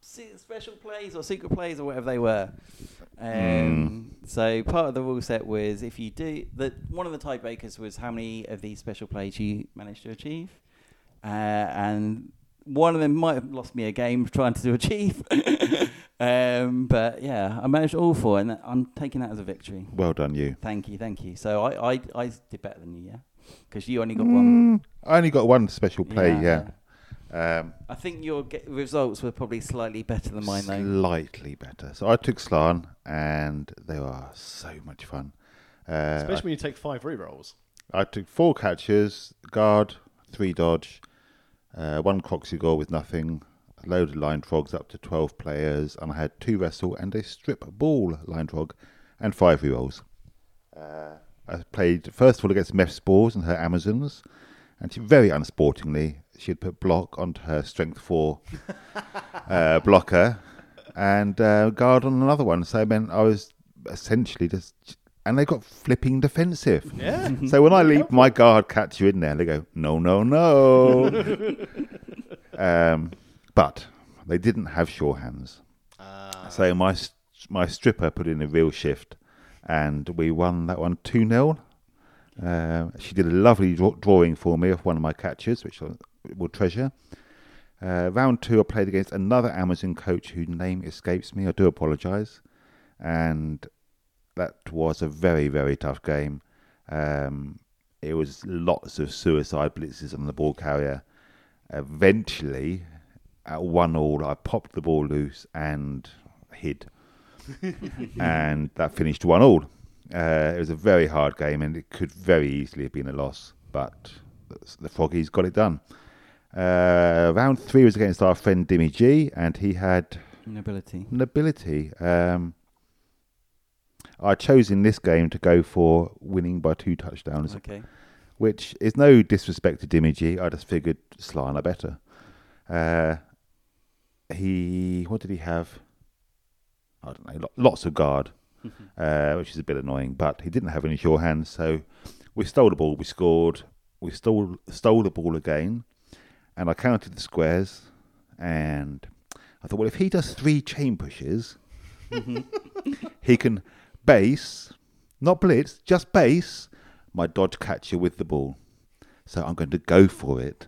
se- special plays or secret plays or whatever they were. Um, So part of the rule set was if you do that. One of the tiebreakers was how many of these special plays you managed to achieve, uh, and one of them might have lost me a game trying to do [laughs] achieve. um, but yeah, I managed all four, and I'm taking that as a victory. Well done, you. Thank you, thank you. So I I, I did better than you, yeah, because you only got one. Mm, I only got one special play, yeah. Um, I think your ge- results were probably slightly better than mine, though. slightly better. So I took Slann, and they were so much fun. Uh, Especially when you take five rerolls. I took four catches, guard, three dodge, uh, one Kroxigor with nothing, a load of line frogs up to 12 players, and I had two wrestle and a strip ball line frog, and five rerolls. Uh, I played first of all against Meth Spores and her Amazons, and she very unsportingly she had put block onto her strength four [laughs] uh, blocker, and uh, guard on another one. So I meant I was essentially just, and they got flipping defensive. Yeah. [laughs] So when I leave my guard catch you in there, they go, no, no, no. [laughs] um, but they didn't have sure hands. Ah. So my my stripper put in a real shift, and we won that one 2 0. Uh, she did a lovely draw- drawing for me of one of my catches, which I will treasure. Uh, round two, I played against another Amazon coach whose name escapes me. I do apologise. And that was a very, very tough game. Um, it was lots of suicide blitzes on the ball carrier. Eventually, at one all, I popped the ball loose and hid. [laughs] and that finished one all. Uh, it was a very hard game, and it could very easily have been a loss, but the Froggies got it done. Uh, round three was against our friend Dimmy G, and he had Nobility. an ability. Um, I chose in this game to go for winning by two touchdowns, Okay. which is no disrespect to Dimmy I just figured Slana better. Uh, he, what did he have? I don't know, lo- lots of guard, uh, which is a bit annoying, but he didn't have any sure hands, so we stole the ball, we scored, we stole stole the ball again, and I counted the squares, and I thought, well, if he does three chain pushes, [laughs] he can base, not blitz, just base my dodge catcher with the ball. So I'm going to go for it.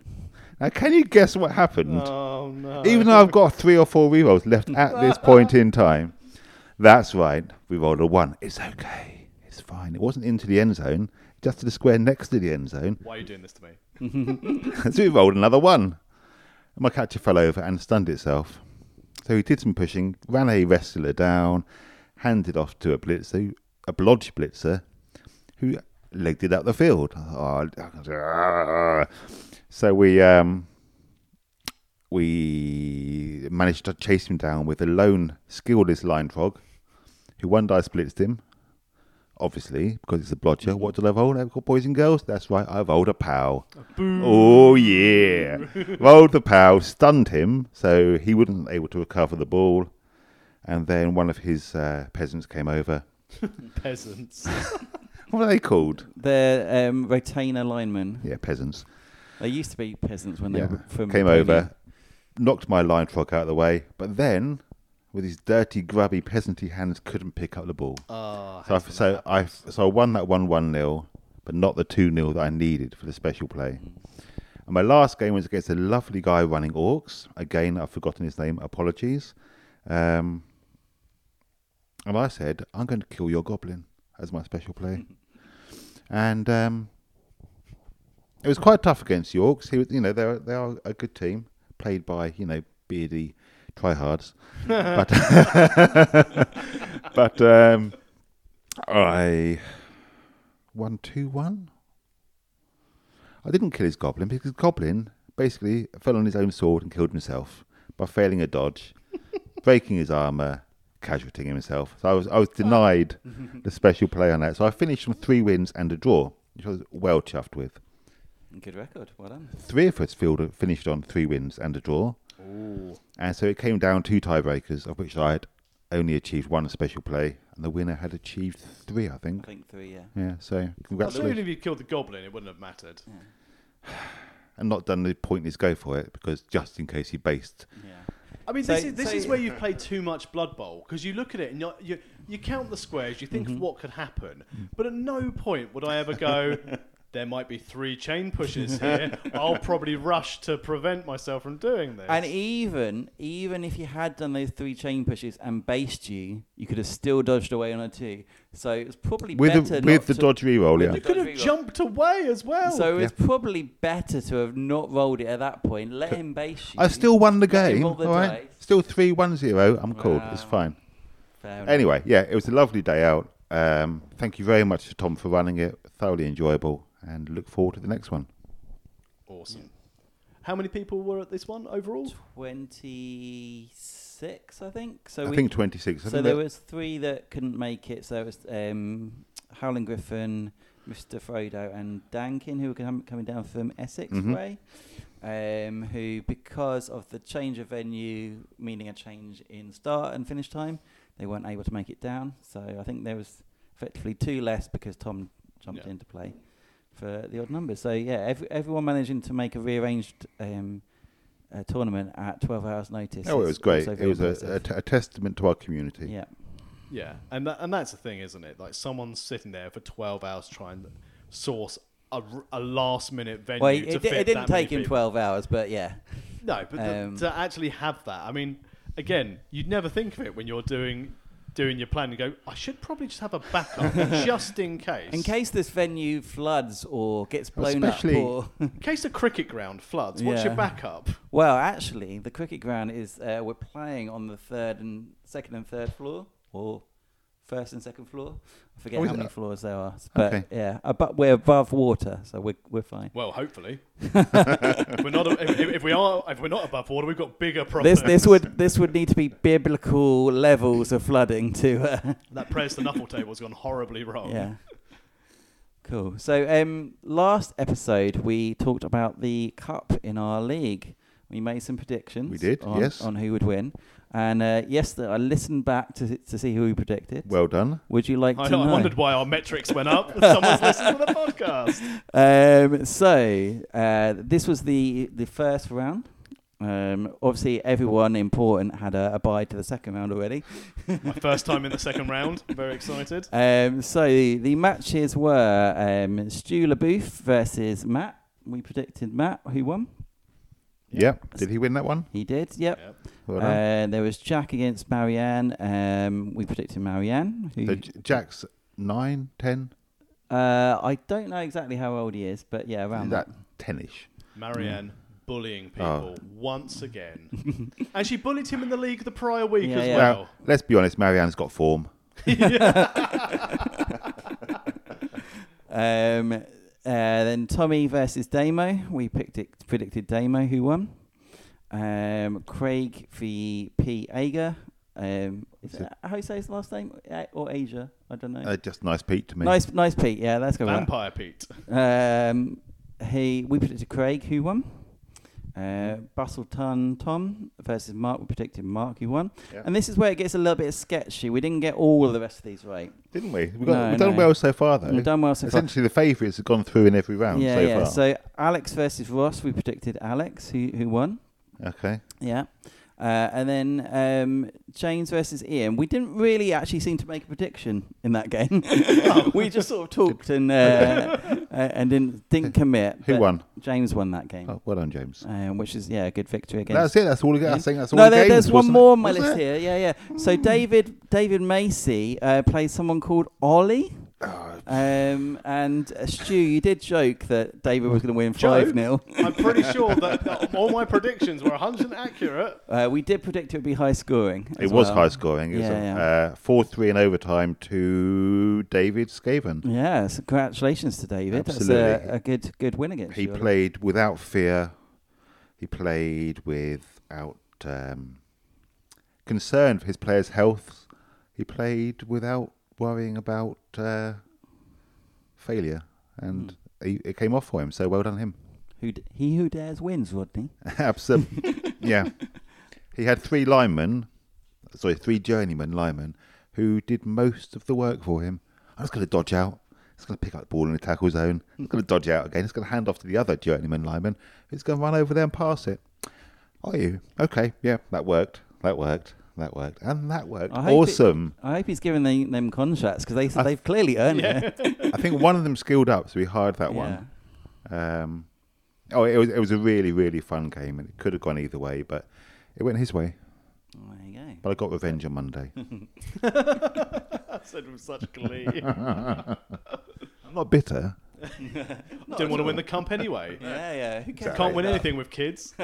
Now, can you guess what happened? Oh no. Even though I've got three or four rerolls left at this point in time. That's right. We rolled a one. It's okay. It's fine. It wasn't into the end zone, just to the square next to the end zone. Why are you doing this to me? [laughs] so we rolled another one. And my catcher fell over and stunned itself. So he did some pushing, ran a wrestler down, handed off to a blitzer, a blodge blitzer, who legged it up the field. So we um, we managed to chase him down with a lone skillless line frog, who one dice blitzed him. Obviously, because it's a blodger. What did I roll? I've got boys and girls. That's right. I rolled a pow. Oh yeah, rolled the pow, stunned him, so he wasn't able to recover the ball. And then one of his uh, peasants came over. [laughs] Peasants. [laughs] What are they called? The um, retainer linemen. Yeah, peasants. They used to be peasants when Yeah. they were from Came Pony. over, knocked my line frog out of the way, but then with his dirty, grubby, peasanty hands, couldn't pick up the ball. Ah, So I, so I so I won that one one nil, but not the two 0 that I needed for the special play. And my last game was against a lovely guy running orcs. Again, I've forgotten his name. Apologies. Um, and I said, I'm going to kill your goblin as my special play. [laughs] and um, it was quite tough against orcs. He was, you know, they're they are a good team, played by you know beardy tryhards. [laughs] but [laughs] but um, I won two one. I didn't kill his goblin because goblin basically fell on his own sword and killed himself by failing a dodge, breaking his armor, casualtying himself. So I was I was oh. denied [laughs] the special play on that. So I finished with three wins and a draw, which I was well chuffed with. Good record. Well done. Three of us field- finished on three wins and a draw. Ooh. And so it came down to tiebreakers, of which I had only achieved one special play, and the winner had achieved three, I think. I think. think three. Yeah. Yeah, so Well, even congratulations. if you killed the goblin, it wouldn't have mattered. [sighs] And not done the pointless go for it, because just in case he based. Yeah. I mean, So- this, is, this so- is where you've played too much Blood Bowl because you look at it and you you count the squares, you Mm-hmm. think what could happen, Mm. but at no point would I ever go. [laughs] There might be three chain pushes here. [laughs] I'll probably rush to prevent myself from doing this. And even even if you had done those three chain pushes and based you, you could have still dodged away on a two. So it was probably With better the, not with the to, dodge reroll, with yeah. you could have jumped away as well. So it's probably better to have not rolled it at that point. Let him base you. I still won the Let him game, roll the all right? dice. Still 3 1 0. I'm cool. It's fine. Fair. Anyway, yeah, it was a lovely day out. Um, thank you very much to Tom for running it. Thoroughly enjoyable, and look forward to the next one. awesome. How many people were at this one overall? twenty six, I think. So I we, think 26. So there was three that couldn't make it. So it was um, Howling Griffin, Mr. Frodo, and Dankin, who were com- coming down from Essex Mhm. way. Um, who, because of the change of venue, meaning a change in start and finish time, they weren't able to make it down. So I think there was effectively two less because Tom jumped Yeah. into play for the odd numbers. So yeah, every, everyone managing to make a rearranged um, uh, tournament at 12 hours notice. Oh, it was great. It was a, a, impressive. t- a testament to our community. yeah. Yeah, and that, and that's the thing, isn't it? Like someone's sitting there for twelve hours trying to source a, r- a last minute venue Well, to it, fit it didn't that take him people. 12 hours, but yeah. No, but the- Um, to actually have that, I mean, again, you'd never think of it when you're doing doing your plan. and go, I should probably just have a backup [laughs] just in case. In case this venue floods or gets blown Especially- up, or in case the cricket ground floods, what's your backup? well, actually, the cricket ground is uh, we're playing on the third and second and third floor, or first and second floor. I forget Oh, how it? many floors there are, but Okay. yeah, but we're above water, so we're we're fine. Well, hopefully. if [laughs] we're not, if, if we are, if we're not above water, we've got bigger problems. This this would this would need to be biblical levels of flooding to uh, [laughs] that press the knuckle table's gone horribly wrong. Yeah. Cool. So, um, last episode we talked about the cup in our league. We made some predictions. We did, on, yes. on who would win. And uh, yes, I listened back to to see who we predicted. Well done. would you like I, to know? I wondered why our metrics went up. Someone's listening to the podcast. [laughs] Um, so uh, this was the the first round. Um, obviously, everyone important had a, a bye to the second round already. My first time in the second round. I'm very excited. [laughs] Um, so the matches were um, Stu LaBouffe versus Matt. We predicted Matt who won. Yep. Did he win that one? He did. Yep. Yep. Well. Uh, there was Jack against Marianne. Um, we predicted Marianne. Who, so J- Jack's 9, 10? uh, I don't know exactly how old he is, but yeah, around that. that 10 ish? Marianne. bullying Oh. people once again. [laughs] and she bullied him in the league the prior week Yeah, as yeah. well. Now, let's be honest, Marianne's got form. [laughs] [laughs] Um, uh, then Tommy versus Damo. We picked it, predicted Damo who won. Um, Craig v P. Ager. Um, is Is it, how you say his last name? A- Or Asia? I don't know. Uh, just nice Pete to me. nice, nice Pete. Yeah, let's go with Vampire Pete. that. Um, he, we predicted Craig who won. Uh, Bustleton Tom versus Mark. We predicted Mark who won. Yeah. And this is where it gets a little bit sketchy. We didn't get all of the rest of these right. Didn't we? We got, No, we've done no. well so far, though. We've done well so far. Essentially, the favourites have gone through in every round yeah, so yeah. far. So Alex versus Ross, we predicted Alex who who won. Okay. Yeah. Uh, and then um, James versus Ian. We didn't really actually seem to make a prediction in that game. [laughs] we just sort of talked and uh, [laughs] uh, and didn't didn't commit. Who won? James won that game, Oh, well done, James. um, which is yeah a good victory against. That's it. That's all. we got. I Ian. think that's all. no, the there, games, there's one wasn't it? more on my Was list there? here. Yeah, yeah. So David David Macy uh, plays someone called Ollie. Oh, Um, and uh, Stu, you did joke that David was going to win 5 0. I'm pretty [laughs] sure that, that all my predictions were 100 accurate. Uh, we did predict it would be high scoring. It was well. high scoring. It was Yeah, yeah. Uh, four three in overtime to David Skaven. Yeah, so congratulations to David. That's a, a good good win against He you. played without fear. He played without um, concern for his players' health. He played without worrying about uh, failure, and Hmm. he, it came off for him. So well done him. Who d- he who dares wins, Rodney. [laughs] [laughs] Absolutely. yeah. He had three linemen, sorry, three journeyman linemen, who did most of the work for him. I was going to dodge out. He's going to pick up the ball in the tackle zone. [laughs] He's going to dodge out again. He's going to hand off to the other journeyman lineman, who's going to run over there and pass it. Are you? Okay, yeah, that worked. That worked. That worked. And that worked. I hope it- Awesome. I hope he's giving the, them contracts because they, they've clearly earned Yeah. it. [laughs] [laughs] I think one of them skilled up, so we hired that one. Um, oh, it was it was a really really fun game, and it could have gone either way, but it went his way. Well, there you go. But I got revenge on Monday. I [laughs] said with such glee. I'm not bitter. [laughs] Didn't want to win the comp anyway. [laughs] Yeah, yeah. Who cares? Can't win anything with kids. [laughs]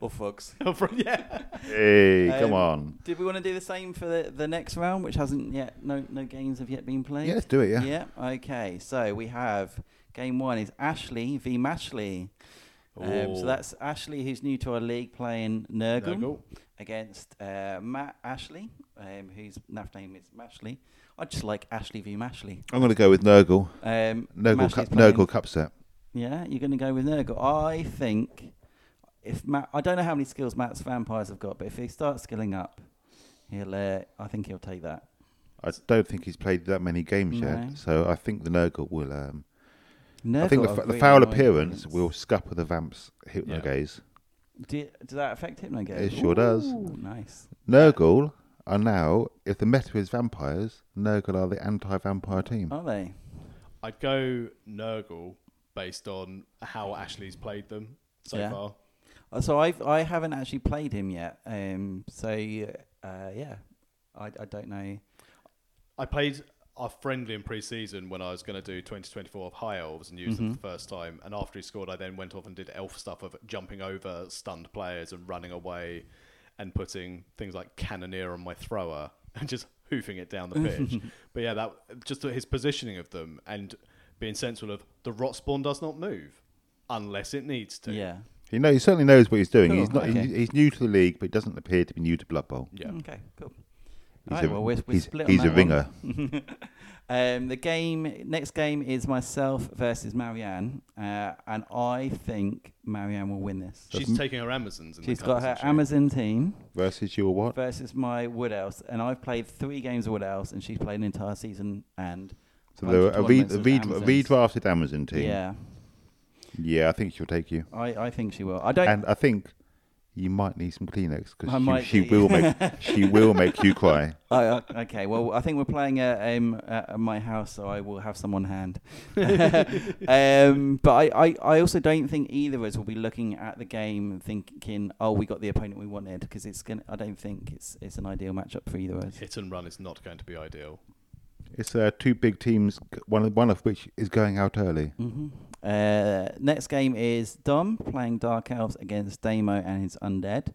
Or fucks. yeah. Hey, Um, come on. Did we want to do the same for the, the next round, which hasn't yet no no games have yet been played? Yeah, let's do it. Yeah. Yeah. Okay. So we have game one is Ashley v Mashley. Um, so Ooh. that's Ashley, who's new to our league, playing Nurgle, Nurgle. against uh, Matt Ashley, um, whose NAF name is Mashley. I just like Ashley v Mashley. I'm going to go with Nurgle. Um, Nurgle Mashley's cup, Nurgle cup set. Yeah, you're going to go with Nurgle. I think if Matt, I don't know how many skills Matt's vampires have got, but if he starts skilling up, he'll. Uh, I think he'll take that. I don't think he's played that many games No. yet, so I think the Nurgle will. Um, Nurgle I think the, are f- the foul appearance opponents. will scupper the Vamps Hypnogaze. Do, does that affect Hypnogaze? It sure does. Nice. Nurgle are now, if the meta is vampires, Nurgle are the anti-vampire team. Are they? I'd go Nurgle based on how Ashley's played them so Yeah. far. Uh, So I I haven't actually played him yet. Um. So uh, yeah, I I don't know. I played our friendly in pre-season when I was going to do 2024 of High Elves and use them for the first time. And after he scored, I then went off and did elf stuff of jumping over stunned players and running away and putting things like Cannoneer on my thrower [laughs] and just hoofing it down the [laughs] pitch. but yeah, that just his positioning of them and being sensible of the rot spawn does not move unless it needs to. Yeah. He know he certainly knows what he's doing. Cool, he's not. okay. He's, he's new to the league, but he doesn't appear to be new to Blood Bowl. Yeah. Okay. Cool. He's Alright, a, well, we're- we're he's, split on he's a ringer. [laughs] um, the game next game is myself versus Marianne, uh, and I think Marianne will win this. She's taking her Amazons. In She's the got her isn't she? Amazon team Versus your what? versus my Wood Elves, and I've played three games of Wood Elves, and she's played an entire season and So bunch they're a, re- tournaments a, with re- Amazons. redrafted Amazon team. yeah, Yeah, I think she'll take you. I, I think she will. I don't. And I think you might need some Kleenex I because might she, she will make [laughs] she will make you cry. [laughs] Oh, uh, okay. Well, I think we're playing at, um, at my house, so I will have some on hand. [laughs] um, but I, I, I also don't think either of us will be looking at the game thinking, "Oh, we got the opponent we wanted," because it's gonna. I don't think it's it's an ideal matchup for either of us. Hit and run is not going to be ideal. It's uh, two big teams, one of- one of which is going out early. hmm Uh, next game is Dom playing Dark Elves against Damo and his Undead.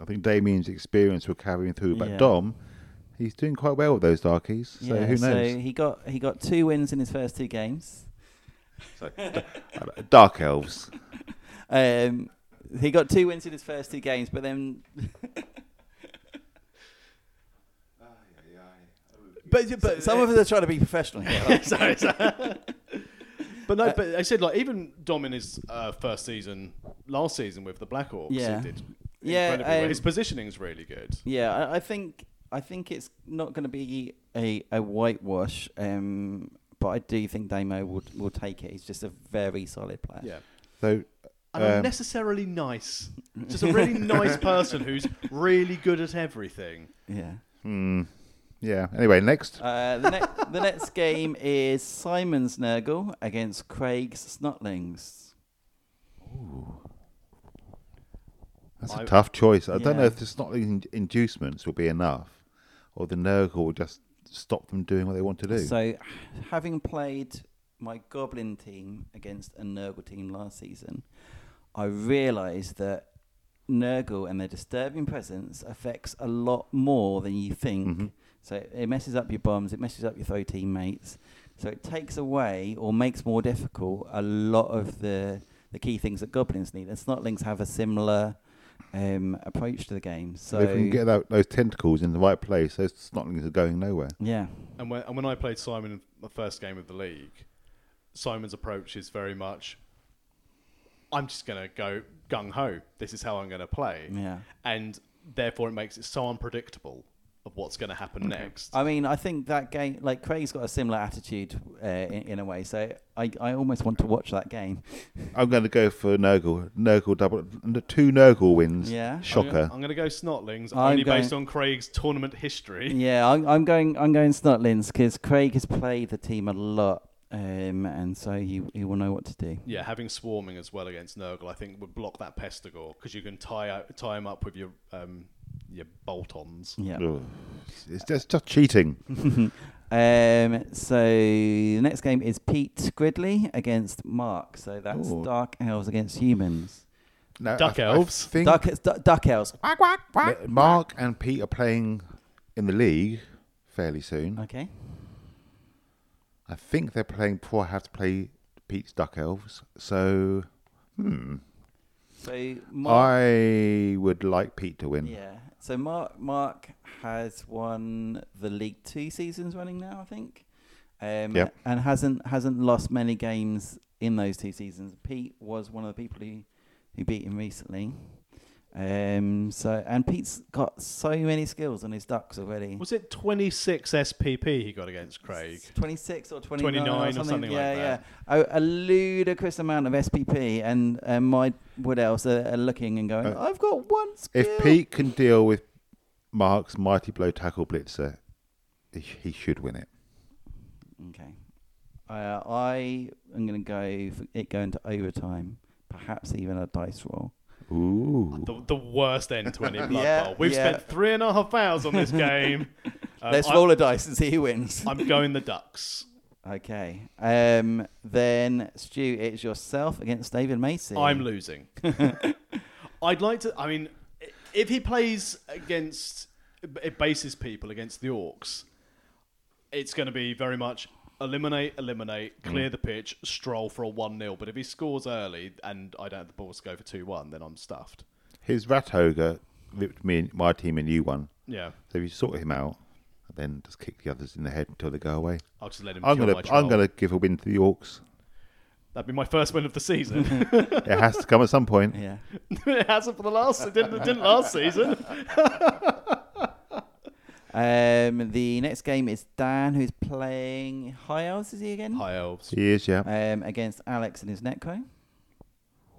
I think Damien's experience will carry him through, but Yeah. Dom, he's doing quite well with those darkies. So yeah, who knows? So he got he got two wins in his first two games. So, [laughs] [laughs] dark elves. Um, he got two wins in his first two games, but then [laughs] But, but some of us are trying to be professional here. sorry, sorry. But no, but I said like even Dom in his uh, first season, last season with the Black Orcs, Yeah. he did Yeah, incredibly well. um, His positioning is really good. Yeah, I, I think I think it's not going to be a, a whitewash, um, but I do think Damo will will take it. He's just a very solid player. Yeah. So And Um, unnecessarily nice. [laughs] Just a really nice person who's really good at everything. Yeah. hmm, yeah. Anyway, next. Uh, the, ne- the next game is Simon's Nurgle against Craig's Snotlings. Ooh. That's I- a tough choice. I don't know Yeah. if the Snotling inducements will be enough, or the Nurgle will just stop them doing what they want to do. So, having played my Goblin team against a Nurgle team last season, I realised that Nurgle and their disturbing presence affects a lot more than you think. Mhm. So it messes up your bombs, it messes up your throw teammates. So it takes away or makes more difficult a lot of the the key things that goblins need. And Snotlings have a similar um, approach to the game. So if we can get that, those tentacles in the right place, those Snotlings are going nowhere. yeah, And when, and when I played Simon in the first game of the league, Simon's approach is very much, I'm just going to go gung ho. This is how I'm going to play. yeah. And therefore, it makes it so unpredictable of what's going to happen next. I mean, I think that game, like Craig's got a similar attitude uh, in, in a way. So I, I almost want to watch that game. [laughs] I'm going to go for Nurgle. Nurgle double, the two Nurgle wins. Yeah. I'm Shocker. I'm going to go Snotlings, I'm only going- based on Craig's tournament history. Yeah, I'm, I'm going. I'm going Snotlings because Craig has played the team a lot, um, and so he he will know what to do. Yeah, having swarming as well against Nurgle, I think would block that Pestigor because you can tie out, tie him up with your um, your bolt-ons. Yeah. Ugh. It's just, just cheating. [laughs] [laughs] um. So the next game is Pete Gridley against Mark. So that's Ooh. Dark Elves against humans. No, Duck I- I elves. think Duck, it's du- Duck Elves. that Mark and Pete are playing in the league fairly soon. Okay. I think they're playing before I have to play Pete's Duck Elves. So, hmm. So Mark. I would like Pete to win. Yeah. So Mark Mark has won the League Two seasons running now, I think. Um, Yep. And hasn't hasn't lost many games in those two seasons. Pete was one of the people who, who beat him recently. Um. So and Pete's got so many skills on his ducks already. Was it 26 SPP he got against Craig? Twenty six or twenty nine 29 or or something, something like yeah, that. yeah. A, a ludicrous amount of SPP, and and my Wood Elves are, are looking and going, Uh, I've got one skill. If Pete can deal with Mark's Mighty Blow Tackle Blitzer, he, he should win it. Okay. Uh, I am going to go for it going to overtime, perhaps even a dice roll. Ooh. The, the worst end to any [laughs] Blood Yeah, Bowl. We've yeah. spent three and a half hours on this [laughs] game. Um, Let's I- roll a dice and see who wins. I'm going the Ducks. Okay. Um, then, Stu, it's yourself against David Macy. I'm losing. [laughs] I'd like to. I mean, if he plays against, it bases people against the Orcs, it's going to be very much eliminate, eliminate, Mm. clear the pitch, stroll for a 1 0. But if he scores early and I don't have the balls to go for 2 1, then I'm stuffed. His Rat ripped me, and my team, and you one. Yeah. So if you sort him out, and then just kick the others in the head until they go away. I'll just let him I'm gonna, my. I'm gonna give a win to the Orcs. That'd be my first win of the season. [laughs] it has to come at some point. Yeah. [laughs] it hasn't for the last. It didn't, it didn't last season. [laughs] Um, the next game is Dan, who's playing High Elves, is he again? High elves. He is, yeah. Um, against Alex and his Necro.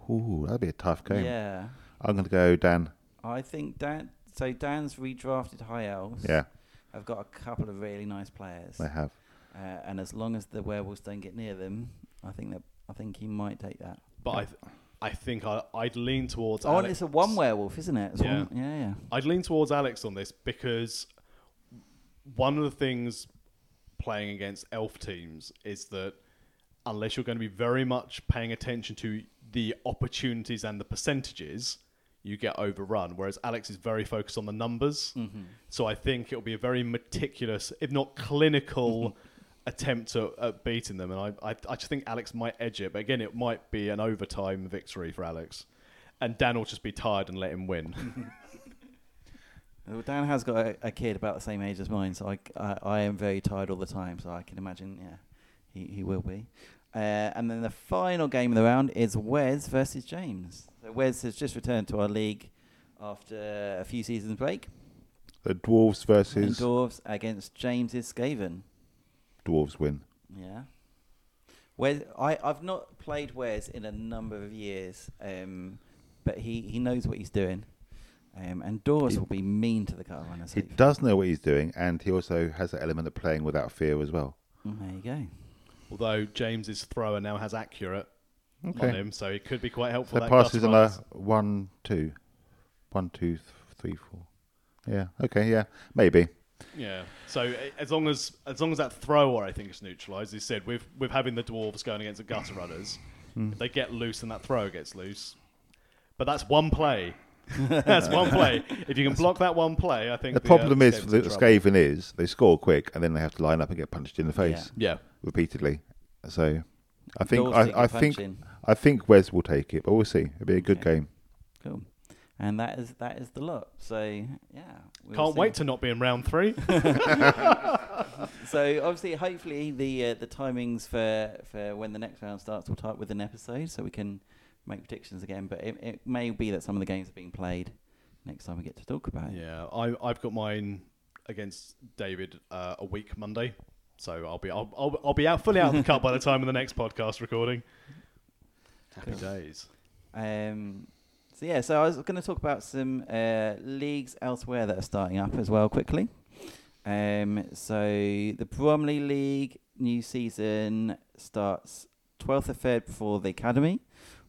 Ooh, that'd be a tough game. Yeah. I'm gonna go Dan. I think Dan. So Dan's redrafted High Elves. Yeah, I've got a couple of really nice players. they have. Uh, and as long as the werewolves don't get near them, I think that I think he might take that. But I, th- I think I, I'd lean towards. Oh, and Alex. it's a one werewolf, isn't it? It's Yeah. One, yeah, yeah. I'd lean towards Alex on this because one of the things playing against elf teams is that unless you're going to be very much paying attention to the opportunities and the percentages, you get overrun. Whereas Alex is very focused on the numbers. Mm-hmm. So I think it'll be a very meticulous, if not clinical, [laughs] attempt at, at beating them. And I, I, I just think Alex might edge it. But again, it might be an overtime victory for Alex. And Dan will just be tired and let him win. [laughs] Well, Dan has got a, a kid about the same age as mine, so I, I, I am very tired all the time. So I can imagine, yeah, he, he will be. Uh, and then the final game of the round is Wes versus James. So Wes has just returned to our league after a few seasons break. The dwarves versus Dwarves against James's Skaven. dwarves win. Yeah. Wes, I, I've not played Wes in a number of years, um, but he, he knows what he's doing. Um, and Dwarves He- will be mean to the car runners. He does know what he's doing, and he also has that element of playing without fear as well. Mm, There you go. Although James's thrower now has accurate on him, so it could be quite helpful. So that passes Gus on a runs. one, two, one, two, th- three, four. Yeah. Okay. Yeah. Maybe. Yeah. So as long as as long as that thrower, I think, is neutralised. He said with with having the dwarves going against the gutter runners, Hmm. if they get loose and that thrower gets loose, but that's one play. [laughs] that's one play. If you can block that one play, I think The uh, problem is for the in. Skaven is they score quick and then they have to line up and get punched in the face Yeah. repeatedly. So I think Dwarves I, take I a think punch in. I think Wes will take it, but we'll see. It'll be a good Okay. game. Cool. And that is that is the lot. So yeah. we'll Can't see. wait to not be in round three. [laughs] [laughs] So obviously, hopefully, the uh, the timings for for when the next round starts will tie up with an episode, so we can make predictions again. But it, it may be that some of the games are being played next time we get to talk about it. yeah, I, I've got mine against David uh, a week Monday, so I'll be I'll, I'll, I'll be out fully out of the cut by the [laughs] time of the next podcast recording. Happy Cool. days. Um, so yeah, so I was going to talk about some uh, leagues elsewhere that are starting up as well quickly. Um, so the Bromley League new season starts 12th of Feb for the academy,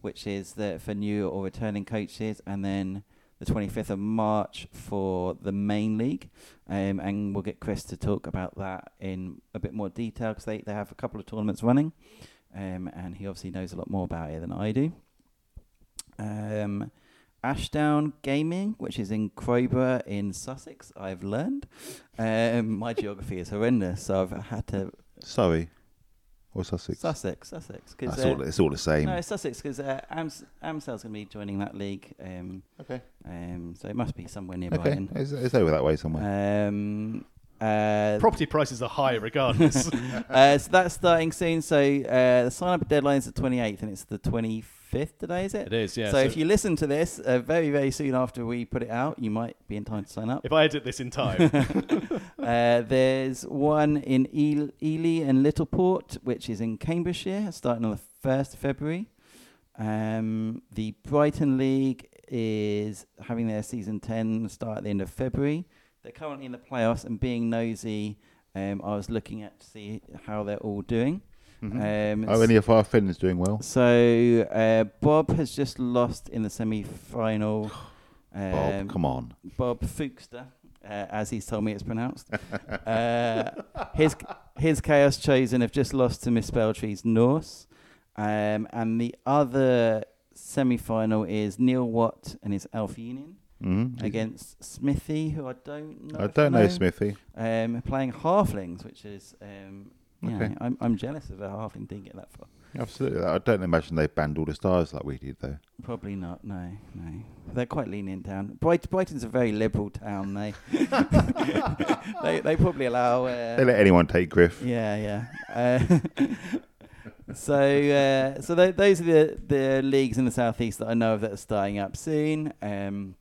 which is the, for new or returning coaches, and then the 25th of March for the main league. Um, and we'll get Chris to talk about that in a bit more detail because they, they have a couple of tournaments running, um, and he obviously knows a lot more about it than I do. Um, Ashdown Gaming, which is in Crowborough in Sussex, I've learned. Um, my geography is horrendous, so I've had to Sorry. Or Sussex. Sussex, Sussex. 'cause, That's uh, all, it's all the same. no, it's Sussex because uh, Ams- Amsel's going to be joining that league. Um, okay. um, so it must be somewhere near Okay. Brighton. It's, it's over that way somewhere. Um, uh, Property prices are high regardless. [laughs] uh, so that's starting soon. So uh, the sign up deadline is the 28th, and it's the 25th today, is it? it is, yeah. so, if you listen to this uh, very, very soon after we put it out, you might be in time to sign up. if I edit this in time, [laughs] [laughs] [laughs] Uh, there's one in Ely, Ely and Littleport, which is in Cambridgeshire, starting on the 1st of February. Um, the Brighton League is having their season 10 start at the end of February. They're currently in the playoffs, and being nosy, um, I was looking at to see how they're all doing. Mhm. Um, Are any of our friends doing well? so uh, Bob has just lost in the semi-final. [sighs] Bob, Um, come on. Bob Fookster, uh, as he's told me it's pronounced. [laughs] uh, his his Chaos Chosen have just lost to Miss Spelltree's Norse. Um, and the other semi final is Neil Watt and his Elf Union Mhm. against Smithy, who I don't know. I don't you know Smithy. Um, playing Halflings, which is. Um, yeah, Okay. I'm, I'm jealous of a Halfling didn't get that far. Absolutely. I don't imagine they banned all the stars like we did, though. Probably not. No, no. They're quite lenient down. Bright, Brighton's a very liberal town. They [laughs] [laughs] they, they probably allow. Uh, They let anyone take Griff. yeah, yeah. Uh, [laughs] so uh, so th- those are the the leagues in the southeast that I know of that are starting up soon. Um,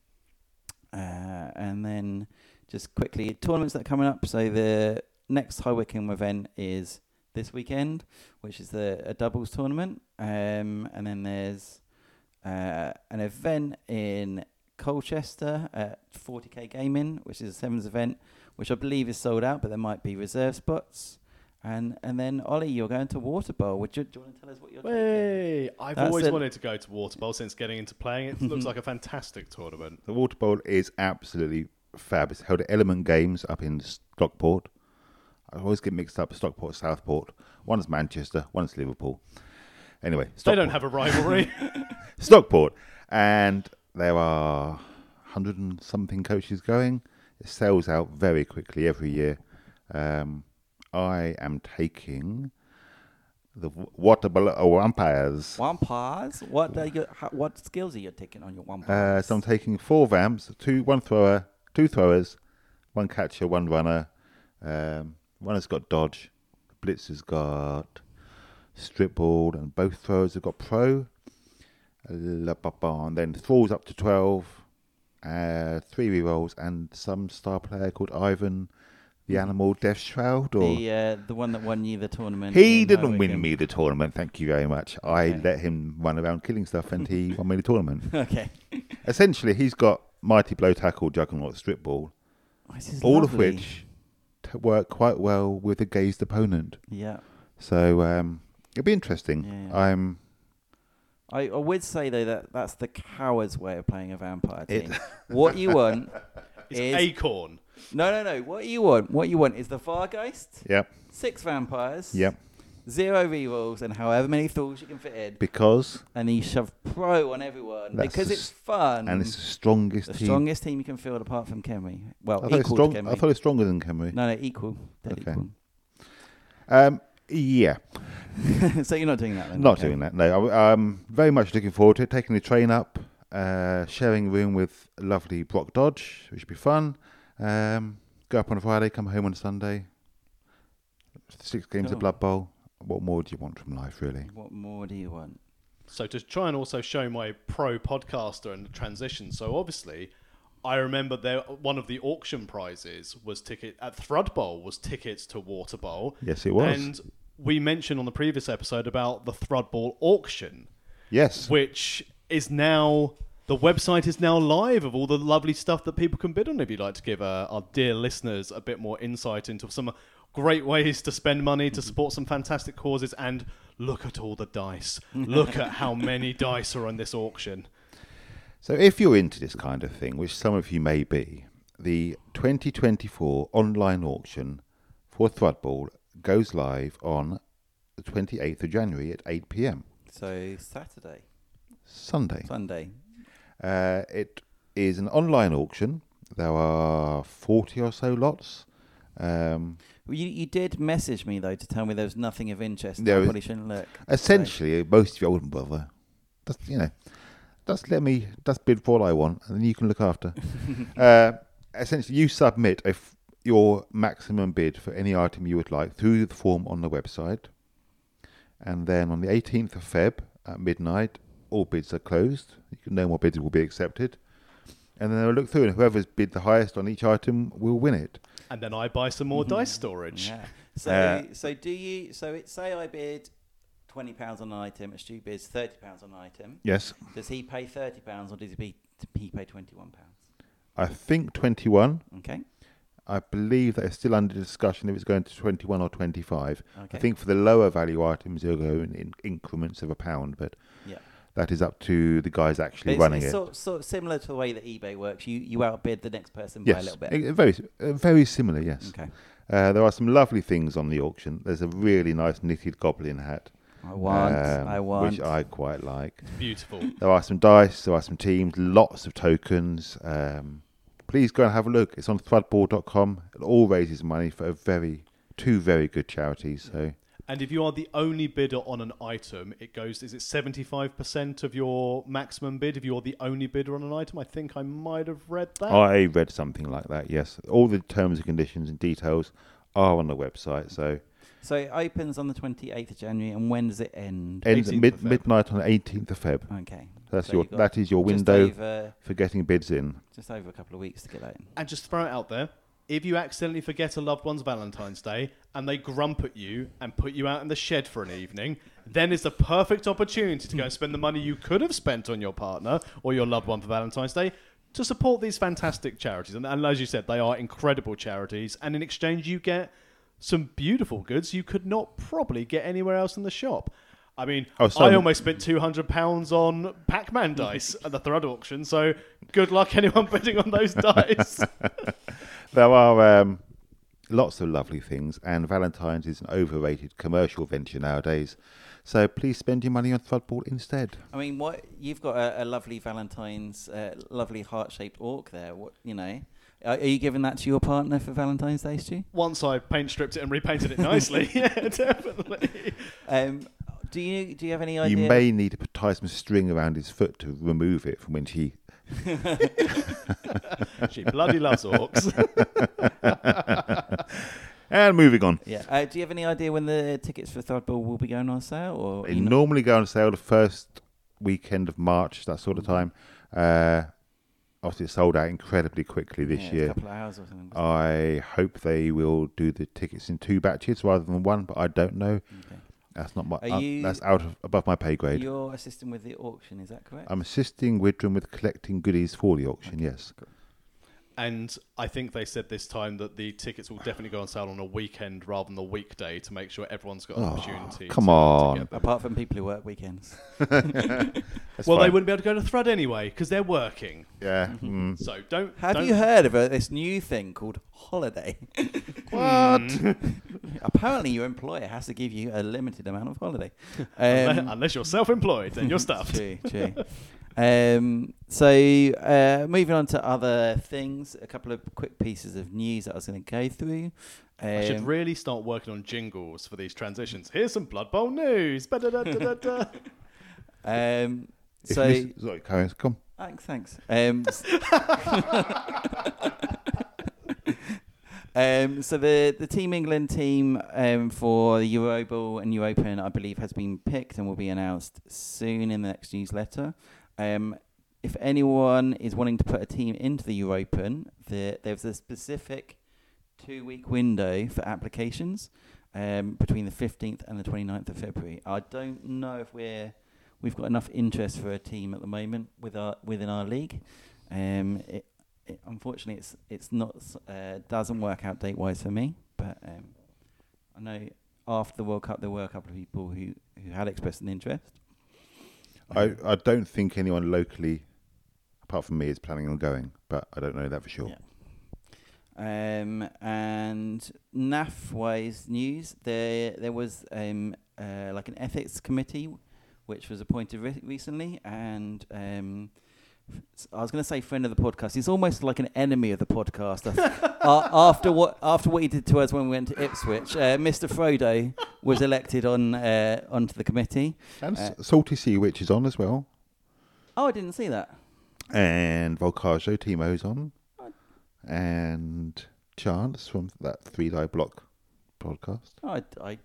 uh, and then just quickly tournaments that are coming up. So the next High Wycombe event is this weekend, which is the a doubles tournament. Um, and then there's uh, an event in Colchester at 40k Gaming, which is a sevens event, which I believe is sold out, but there might be reserve spots. And and then Ollie, you're going to Water Bowl. Would you, do you want to tell us what you're taking? Hey, I've That's always it. wanted to go to Water Bowl since getting into playing it. [laughs] looks like a fantastic tournament. The Water Bowl is absolutely fab. It's held at Element Games up in Stockport. I always get mixed up. Stockport, Southport. One's Manchester, one's Liverpool. Anyway, They don't have a rivalry. [laughs] Stockport, and there are hundred and something coaches going. It sells out very quickly every year. Um, I am taking the Waterbury Vampires. One pause. What are you, how, what skills are you taking on your one Uh, so I'm taking four vamps, two, one thrower, two throwers, one catcher, one runner. Um, one has got dodge, blitz has got strip ball, and both throwers have got pro. La ba ba, And then thralls up to twelve, uh, three rerolls, and some star player called Ivan, the animal Death Shroud. Or the uh, the one that won you the tournament. he didn't win Howick. me the tournament. Thank you very much. I Okay. let him run around killing stuff, and he [laughs] won me the tournament. Okay. Essentially, he's got mighty blow tackle, juggernaut, strip ball, Oh, all of which work quite well with a gazed opponent. Yeah. So um, it'll be interesting. Yeah, yeah. I'm I, I would say though that that's the coward's way of playing a vampire team. what you want [laughs] it's is Akhorne. no, no, no. What you want, what you want is the Vargeist, yep, six vampires, yep. Zero rerolls, and however many tools you can fit in, Because and you shove pro on everyone That's because the it's s- fun. and it's the strongest the team. strongest team you can field apart from Khemri. Well, I thought, it's equal strong, to. I thought it's stronger than Khemri. no, no, equal. Dead Okay. equal. Um, yeah, [laughs] so you're not doing that then? not doing that. No, I- I'm very much looking forward to it. Taking the train up, uh, sharing a room with lovely Brock Dodge, which should be fun. Um, go up on a Friday, come home on Sunday. Six games of Blood Bowl. What more do you want from life, really? What more do you want? So to try and also show my pro podcaster and transition. So obviously, I remember there one of the auction prizes was ticket at Thrud Bowl was tickets to Water Bowl. Yes, it was. And we mentioned on the previous episode about the Thrud Bowl auction, Yes. which is now the website is now live of all the lovely stuff that people can bid on. If you'd like to give uh, our dear listeners a bit more insight into some great ways to spend money to support some fantastic causes, and look at all the dice. look at how [laughs] many dice are on this auction. So, if you're into this kind of thing, which some of you may be, the 2024 online auction for Thrudball goes live on the 28th of January at 8 pm. So Saturday, Sunday. Sunday. Uh, it is an online auction. There are 40 or so lots. Um, Well, you, you did message me though to tell me there was nothing of interest. I probably shouldn't look. essentially, most of you I wouldn't bother. Just, you know, just let me, just bid for all I want, and then you can look after. [laughs] uh, essentially, you submit a f- your maximum bid for any item you would like through the form on the website. And then on the 18th of Feb at midnight, all bids are closed. You can, no more bids will be accepted. And then they'll look through, and whoever's bid the highest on each item will win it. And then I buy some more dice storage. Yeah. So Uh, so do you? So it say I bid twenty pounds on an item. Stu bids thirty pounds on an item. Yes, Does he pay thirty pounds or does he pay, he pay twenty one pounds? I think 21. Okay. I believe that it's still under discussion if it's going to 21 or 25. Okay. I think for the lower value items, it'll go in, in increments of a pound, but. That is up to the guys actually It's, running it's it. sort, sort of similar to the way that eBay works. You you outbid the next person by a little bit. Very, uh, very similar. Yes, Okay. uh, there are some lovely things on the auction. There's a really nice knitted goblin hat, I want. um, I want. which I quite like. Beautiful. There are some dice, there are some teams, lots of tokens. Um, please go and have a look. It's on threadboard.com. It all raises money for a very two very good charities. So And if you are the only bidder on an item, it goes, is it 75% of your maximum bid if you're the only bidder on an item? I think I might have read that. I read something like that. Yes, all the terms and conditions and details are on the website. So So it opens on the twenty eighth of January, and when does it end? ends at mid, midnight on the 18th of Feb. Okay. That's So your that is your window over, for getting bids in. just over a couple of weeks to get that in. And just throw it out there. If you accidentally forget a loved one's Valentine's Day and they grump at you and put you out in the shed for an evening, then it's the perfect opportunity to go and spend the money you could have spent on your partner or your loved one for Valentine's Day to support these fantastic charities. And, and as you said, they are incredible charities. And in exchange, you get some beautiful goods you could not probably get anywhere else in the shop. I mean, Oh, I almost spent two hundred pounds on Pac-Man dice at the Thrud auction. So good luck [laughs] anyone bidding on those [laughs] dice. [laughs] There are um, lots of lovely things, and Valentine's is an overrated commercial venture nowadays. So please spend your money on Thrudball instead. I mean, what you've got a, a lovely Valentine's, uh, lovely heart-shaped orc there. What you know? Are, are you giving that to your partner for Valentine's Day, Stu? Once I paint stripped it and repainted it nicely, yeah, definitely. Um, do you do you have any idea? You may need to tie some string around his foot to remove it from when she. [laughs] she bloody loves orcs. [laughs] And moving on. Yeah. Uh, do you have any idea when the tickets for Thrudball will be going on sale? Or They normally go on sale the first weekend of March, that sort of time. Uh, obviously, it sold out incredibly quickly this Yeah, it's A year. couple of hours or something. I hope they will do the tickets in two batches rather than one, but I don't know. Okay. That's not my. Uh, you- that's out of above my pay grade. You're assisting with the auction, is that correct? I'm assisting Widrum with collecting goodies for the auction. Yes. And I think they said this time that the tickets will definitely go on sale on a weekend rather than the weekday to make sure everyone's got an Oh, opportunity. come to, on. To get them. Apart from people who work weekends. [laughs] [laughs] That's well, they fine. wouldn't be able to go to Thrud anyway because they're working. Yeah. [laughs] mm. So don't. Have don't- you heard of uh, this new thing called holiday? What? Apparently, your employer has to give you a limited amount of holiday. Unless, Um, unless you're self-employed, then you're stuffed. True, true. Um, so, uh, moving on to other things, a couple of quick pieces of news that I was going to go through. I should Um, really start working on jingles for these transitions. Here's some Blood Bowl news. [laughs] Um, so, Miss- sorry, Karen, come. thanks. thanks. Um, [laughs] Um, so the the Team England team um, for the Euro Bowl and European, I believe, has been picked and will be announced soon in the next newsletter. Um, if anyone is wanting to put a team into the European, the, there's a specific two week window for applications um, between the 15th and the 29th of February. I don't know if we're we've got enough interest for a team at the moment with our within our league. Um, it, it, unfortunately, it's it's not uh, doesn't work out date wise for me. But um, I know after the World Cup there were a couple of people who, who had expressed an interest. I, I don't think anyone locally, apart from me, is planning on going, but I don't know that for sure. Yeah. Um, and NAF wise news, there there was um, uh, like an ethics committee which was appointed re- recently, and um, I was going to say friend of the podcast. He's almost like an enemy of the podcast. uh, [laughs] after what after what he did to us when we went to Ipswich, uh, Mr. Frodo was elected on uh, onto the committee. And Uh, Salty Sea Witch is on as well. Oh, I didn't see that. And Volcajo, Timo's on. Oh. And Chance from that Three Die Block podcast. Oh, I, I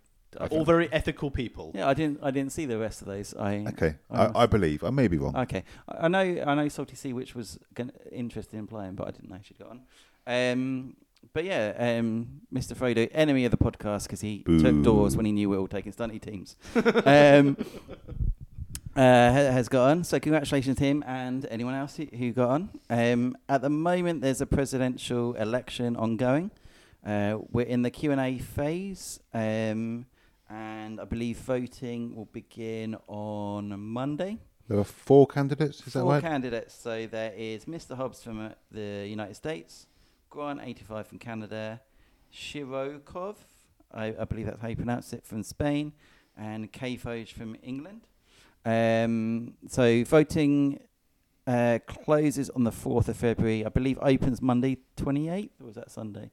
All very ethical people. yeah, I didn't I didn't see the rest of those. I Okay, I I, I believe. I may be wrong. Okay, I I know I know Salty Sea Witch was gonna, interested in playing, but I didn't know she'd got on. Um, but yeah, um, Mr. Frodo, enemy of the podcast because he Boo. took doors when he knew we were all taking stunty teams. [laughs] um, uh, has got on. So congratulations to him and anyone else who, who got on. Um, at the moment, there's a presidential election ongoing. Uh, we're in the Q and A phase, um, and I believe voting will begin on Monday. There are four candidates, is that right? Four candidates. So there is Mr. Hobbs from uh, the United States, Grant 85 from Canada, Shirokov, I, I believe that's how you pronounce it, from Spain, and Kayfoj from England. Um, so voting uh, closes on the 4th of February. I believe opens Monday 28th, or was that Sunday?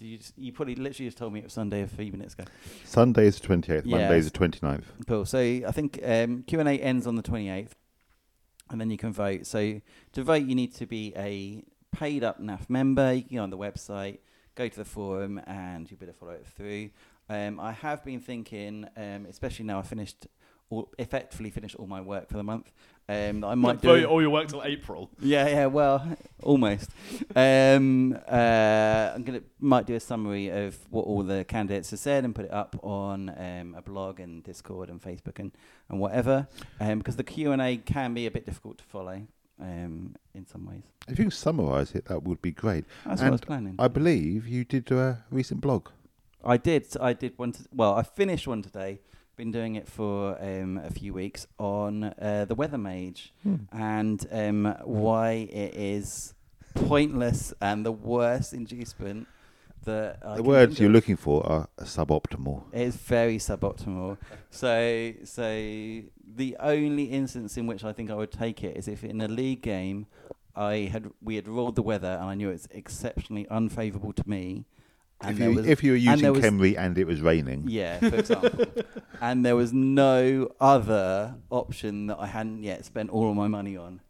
You, just, you probably literally just told me it was Sunday a few minutes ago. Sunday is the 28th, Monday is the 29th. Cool. So I think um, Q and A ends on the twenty eighth, and then you can vote. So to vote, you need to be a paid up NAF member. You can go on the website, go to the forum, and you better follow it through. Um, I have been thinking, um, especially now I finished, all, effectively finish all my work for the month. Um, that I might do. All your work till April. Yeah, yeah, well, almost. um, uh, I'm gonna might do a summary of what all the candidates have said and put it up on um, a blog and Discord and Facebook and, and whatever. Um, because the Q and A can be a bit difficult to follow. Um, in some ways, If you can summarise it, that would be great. that's what I was planning. I believe you did a recent blog. I did. I did one. To, well, I finished one today. Been doing it for um, a few weeks on uh, the Weather Mage and um, why it is pointless and the worst inducement that I The can words you're looking for are suboptimal. It's very suboptimal. so, so the only instance in which I think I would take it is if in a league game, I had we had rolled the weather and I knew it's exceptionally unfavourable to me. And If you, was, if you were and using there was- and it was raining, yeah, for example, [laughs] and there was no other option that I hadn't yet spent all of my money on.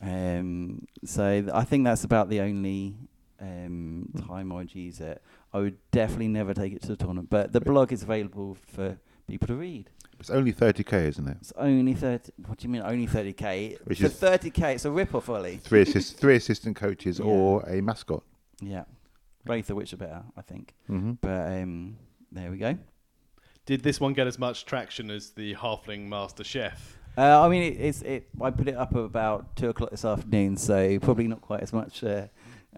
Um, so th- I think that's about the only um, time I'd use it. I would definitely never take it to the tournament, but the blog is available for people to read. it's only 30k, isn't it? It's only thirty. What do you mean only thirty k? Which For is- thirty k, it's a rip-off, Ollie. Three assist, three assistant coaches Yeah. or a mascot. Yeah, both of which are better, I think. hmm But um, there we go. Did this one get as much traction as the Halfling Master Chef? Uh, I mean, it, it's it. I put it up at about two o'clock this afternoon, so probably not quite as much uh,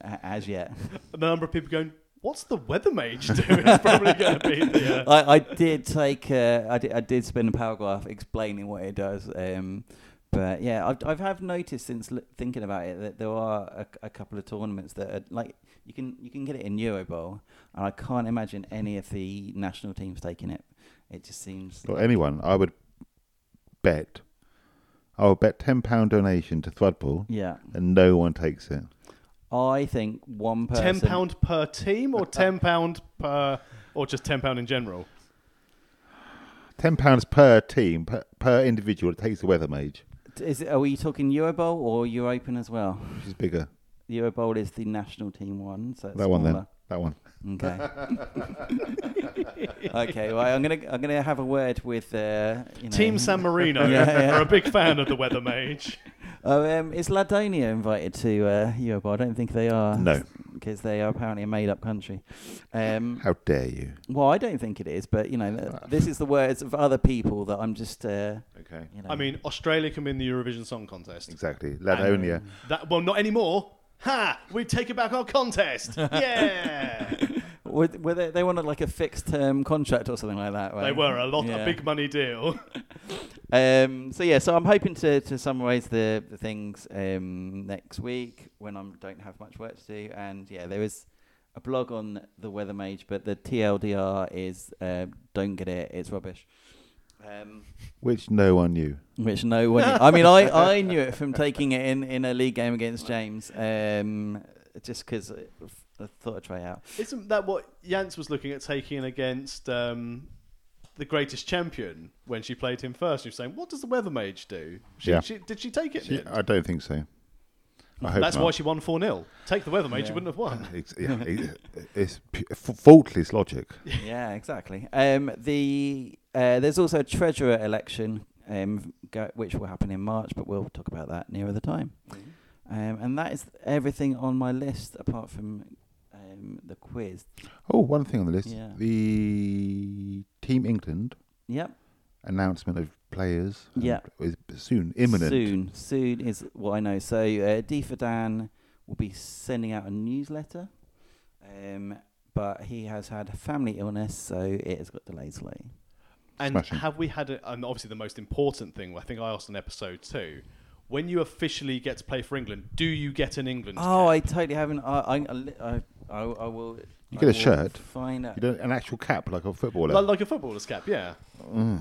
as yet. [laughs] The number of people going, "What's the weather mage doing?" is probably going to be the. Uh, [laughs] I, I did take. Uh, I did. I did spend a paragraph explaining what it does. Um, but yeah, I've I've have noticed since l- thinking about it that there are a, a couple of tournaments that are like you can you can get it in Euro Bowl, and I can't imagine any of the national teams taking it. It just seems. Or anyone, I would bet. I would bet ten pound donation to Thrudball, Yeah, and no one takes it. I think one person. ten pound per team, or ten [laughs] pound per, or just ten pound in general. Ten pounds per team per, per individual It takes the weather mage, Is it, are we talking Euro Bowl or Euro Open as well? which is bigger. The Euro Bowl is the national team one, so it's That one then. That one. Okay. [laughs] [laughs] okay. Well, I'm gonna I'm gonna have a word with uh, you know, Team San Marino [laughs] Yeah, yeah. are a big fan of the weather mage. Oh, um, is Ladonia invited to uh, Euro Bowl? I don't think they are. No. because they are apparently a made-up country. Um, How dare you? well, I don't think it is, but you know, th- this is the words of other people that I'm just. Uh, Okay. you know. I mean, Australia can win the Eurovision Song Contest. Exactly. Ladonia. That well, not anymore. Ha! We take back our contest. [laughs] Yeah. Were, were they, they wanted like a fixed-term contract or something like that. they were a lot, Yeah. a big money deal. [laughs] [laughs] Um, so yeah, so I'm hoping to, to summarise the, the things um, next week when I don't have much work to do. And yeah, there is a blog on the Weather Mage, but the TLDR is uh, don't get it, it's rubbish. Um, Which no one knew. which no one. I mean, I, [laughs] I knew it from taking it in, in a league game against James, um, just because I thought I'd try it out. Isn't that what Jans was looking at taking against um, the greatest champion when she played him first? She was saying, "What does the weather mage do?" She, Yeah. she, did she take it? She- I don't think so. I hope That's not. why she won four 0 Take the weather mage, Yeah. you wouldn't have won. [laughs] It's, yeah, it- it's f- faultless logic. [laughs] yeah, exactly. Um, the uh, there's also a treasurer election, um, go, which will happen in March, but we'll talk about that nearer the time. Um, and that is everything on my list, apart from um, the quiz. Oh, one thing on the list: Yeah. the Team England Yep. announcement of players. and Yeah. is soon imminent. Soon, soon is what I know. So uh, D for Dan will be sending out a newsletter, um, but he has had family illness, so it has got delayed slightly. And Smashing. have we had, a, and obviously the most important thing, I think I asked in episode two, when you officially get to play for England, do you get an England Oh, cap? I totally haven't. I, I, I, li- I, I, I will. You I get a shirt? Find out. You don't an actual cap like a footballer. Like, like a footballer's cap, yeah. Mm.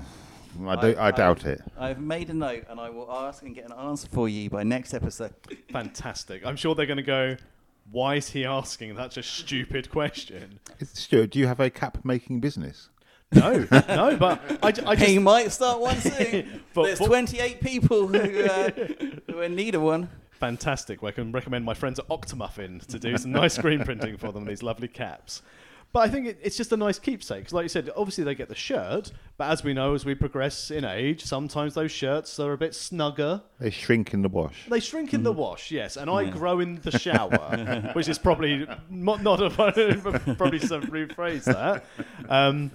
I, don't, I, I- doubt it. I've made a note, and I will ask and get an answer for you by next episode. Fantastic. I'm sure they're going to go, why is he asking such a stupid question? Stuart, do you have a cap making business? No, no, but I, j- I [laughs] just. he might start one soon. [laughs] But- There's but- 28 people who, uh, who are in need of one. Fantastic. Well, I can recommend my friends at Octamuffin to do some nice screen printing for them, these lovely caps. But I think it, it's just a nice keepsake. 'cause like you said, obviously they get the shirt, but as we know, as we progress in age, sometimes those shirts are a bit snugger. They shrink in the wash. They shrink in the wash, yes, and I grow in the shower, [laughs] which is probably not, not a [laughs] probably some rephrase that. Um,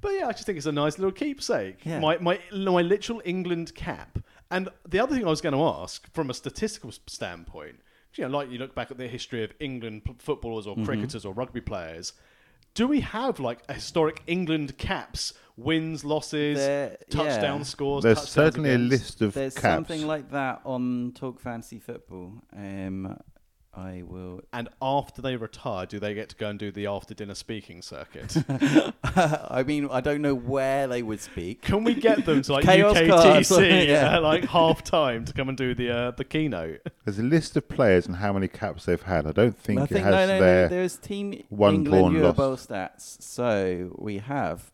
but yeah, I just think it's a nice little keepsake. Yeah. My, my my literal England cap. And the other thing I was going to ask, from a statistical standpoint, you know, like you look back at the history of England footballers or cricketers or rugby players, do we have like a historic England caps, wins, losses, There- touchdown yeah. scores? There's touchdowns certainly a list of There's caps. something like that on Talk Fantasy Football. Um, I will. And after they retire, do they get to go and do the after dinner speaking circuit? [laughs] I mean, I don't know where they would speak. Can we get them to like Chaos cards, UKTC [laughs] yeah. at like half time to come and do the uh, the keynote? There's a list of players and how many caps they've had. I don't think, I it think has no, no, their. no. There's Team one England drawn Euro stats. So we have.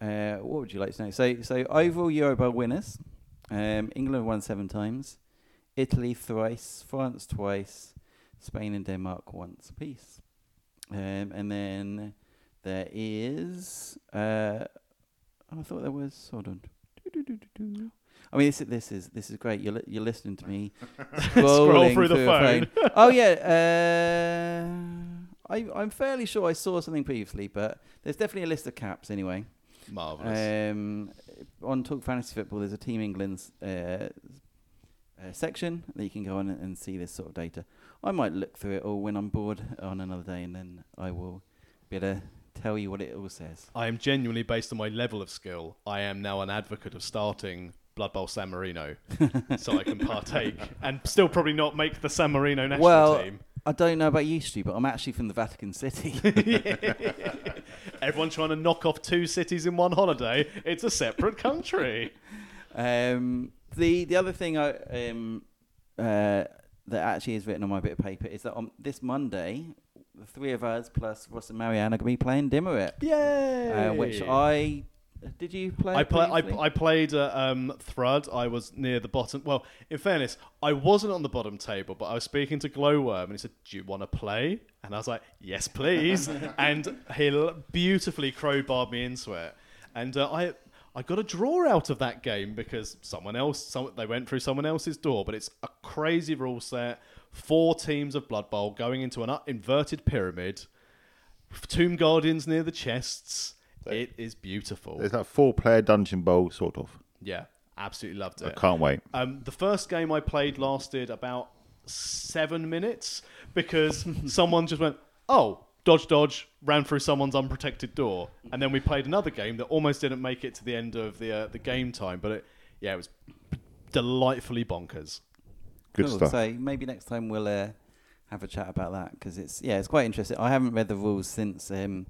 Uh, what would you like to know? So, so overall Euro Bowl winners. Um, England won seven times. Italy thrice. France twice. Spain and Denmark once apiece. Um, and then there is. Uh, I thought there was. Hold on. I mean, this is this is this is great. You're li- you're listening to me [laughs] Scroll scrolling through the a phone. [laughs] oh yeah, uh, I I'm fairly sure I saw something previously, but there's definitely a list of caps anyway. Marvelous. Um, on Talk Fantasy Football, there's a Team England's uh, uh, section that you can go on and, and see this sort of data. I might look through it all when I'm bored on another day, and then I will be able to tell you what it all says. I am genuinely, based on my level of skill, I am now an advocate of starting Blood Bowl San Marino, [laughs] so I can partake and still probably not make the San Marino national well, team. I don't know about you, Stu, but I'm actually from the Vatican City. [laughs] [laughs] Everyone trying to knock off two cities in one holiday. It's a separate country. Um, the the other thing I um, uh, that actually is written on my bit of paper is that on this Monday, the three of us plus Ross and Marianne are going to be playing Dimmerit, Yay! uh, which I did you play? I, play, I. I played uh, um, Thrud. I was near the bottom. Well, in fairness, I wasn't on the bottom table, but I was speaking to Glowworm, and he said, "Do you want to play?" And I was like, "Yes, please." [laughs] and he beautifully crowbarred me into it, and uh, I. I got a draw out of that game because someone else, some, they went through someone else's door. But it's a crazy rule set. Four teams of Blood Bowl going into an inverted pyramid. Tomb Guardians near the chests. It is beautiful. It's that four player dungeon bowl, sort of. Yeah, absolutely loved it. I can't wait. Um, the first game I played lasted about seven minutes because [laughs] someone just went, "Oh, dodge, dodge," ran through someone's unprotected door, and then we played another game that almost didn't make it to the end of the uh, the game time. But it, yeah, it was delightfully bonkers. Good cool. stuff. So maybe next time we'll uh, have a chat about that because it's yeah, it's quite interesting. I haven't read the rules since um,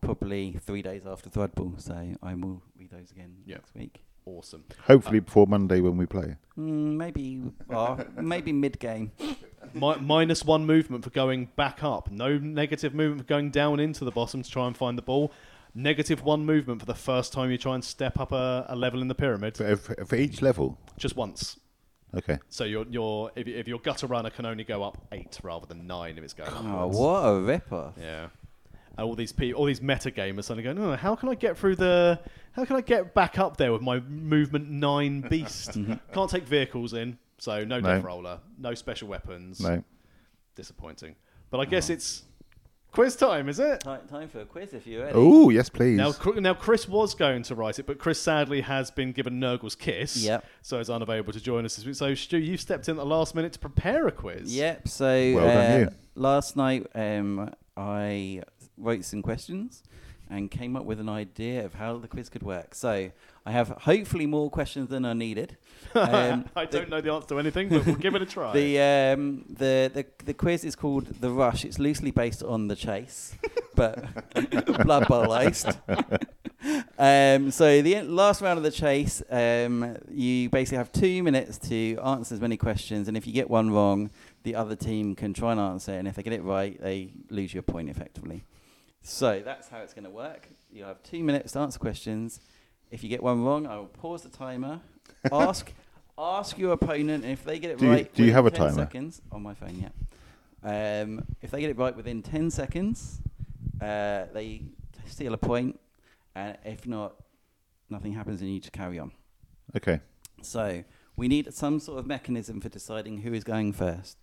probably three days after Thrudball, so I will read those again Yeah. next week. Awesome. Hopefully before Monday when we play. Mm, maybe uh, maybe mid game. [laughs] Mi- minus one movement for going back up. No negative movement for going down into the bottom to try and find the ball. Negative one movement for the first time you try and step up a, a level in the pyramid. For, for, for each level. Just once. Okay. So your your if, if your gutter runner can only go up eight rather than nine if it's going Oh, what a ripper! Yeah. And all these people, all these meta gamers, suddenly going, "Oh, how can I get through the? How can I get back up there with my movement nine [laughs] beast? Can't take vehicles in, so no, No. death roller, no special weapons. No. Disappointing. But I guess it's quiz time, is it? Time, time for a quiz if you're ready. Oh, yes, please. Now, Cr- now Chris was going to write it, but Chris sadly has been given Nurgle's kiss, Yep. so is unavailable to join us this week. So, Stu, you stepped in at the last minute to prepare a quiz. Yep. So Well done, uh, you. last night um, I wrote some questions and came up with an idea of how the quiz could work. So I have hopefully more questions than are needed. [laughs] Um, I don't know the answer to anything, but we'll give it a try. The um the, the the quiz is called the Rush. It's loosely based on the Chase, but [laughs] Blood Bowl iced. [laughs] Um, so the last round of the chase, um, you basically have two minutes to answer as many questions, and if you get one wrong, the other team can try and answer, it, and if they get it right, they lose your point effectively. So that's how it's going to work. You have two minutes to answer questions. If you get one wrong, I will pause the timer. [laughs] Ask ask your opponent, and if they get it Do you- right, do you within have a 10 timer? Seconds on my phone, yeah. Um, if they get it right within ten seconds, uh, they steal a point. point, and if not, nothing happens, and you just carry on. Okay. So we need some sort of mechanism for deciding who is going first.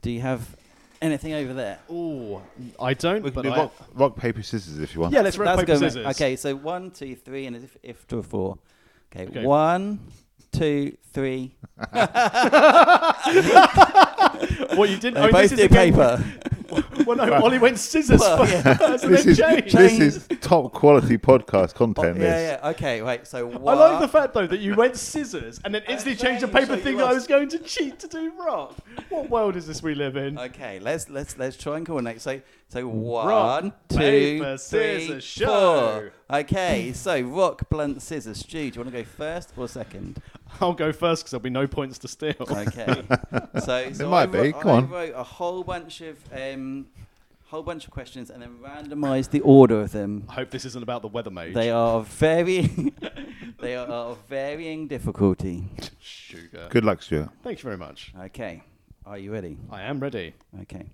Do you have anything over there? Oh, I don't. We can but do I- rock, rock, paper, scissors if you want. Yeah, let's rock, paper, go- scissors. Okay, so one, two, three, and if, if to a four. Okay, Okay. one, two, three. [laughs] What you didn't? They oh, both this is do a paper. Well, no, Ollie went scissors Well, first, yeah. [laughs] and This then is James. this is top quality podcast content. yeah, This. yeah. Okay, wait. So I what? like the fact though that you went scissors and then instantly changed the changed, paper so thing you that I lost. was going to cheat to do rock. What world is this we live in? Okay, let's let's let's try and coordinate. So so Rock, one, two, paper, three, scissors, show. Okay, so rock, blunt, scissors. Stu, do you want to go first or second? I'll go first because there'll be no points to steal. Okay. [laughs] so, so might I be, wrote, come I on. wrote a whole bunch of um, whole bunch of questions and then randomised the order of them. I hope this isn't about the weather mage. They are of varying. [laughs] they are of varying difficulty. Sugar. Good luck, Stuart. Thank you very much. Okay, are you ready? I am ready. Okay.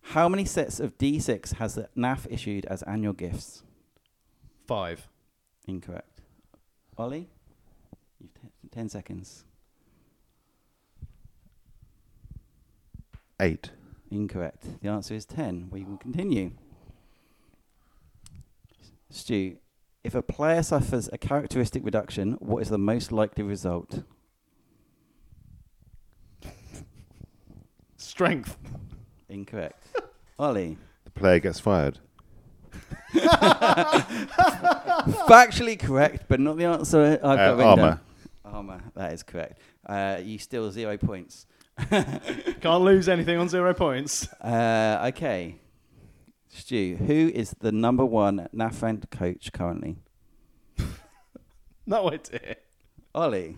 How many sets of D6 has the NAF issued as annual gifts? Five. Incorrect. Ollie, you've t- ten seconds. Eight. Incorrect. The answer is 10. We will continue. Stu, if a player suffers a characteristic reduction, what is the most likely result? Strength. Incorrect. [laughs] Ollie, The player gets fired. [laughs] factually correct, but not the answer I've got Uh, written armor. Down. Armor, that is correct. Uh, you steal zero points. [laughs] Can't lose anything on zero points. Uh, okay. Stu, who is the number one NAF coach currently? [laughs] No idea. Ollie.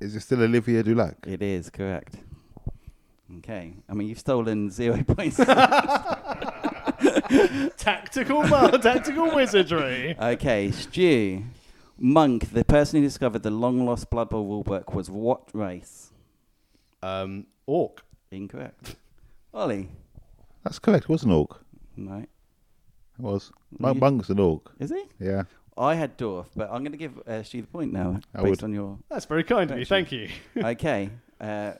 Is it still Olivier Dulac? It is correct. Okay. I mean, you've stolen zero [laughs] points. Tactical, tactical wizardry. okay, Stu. Monk, the person who discovered the long lost Blood Bowl rulebook, was what race? Um, orc. Incorrect. [laughs] Ollie. That's correct. It was an orc. No. It was. Monk, You- Monk's an orc. Is he? Yeah. I had Dwarf, but I'm going to give uh, Stu the point now I based would. on your. That's very kind of you. Thank you. okay. Uh,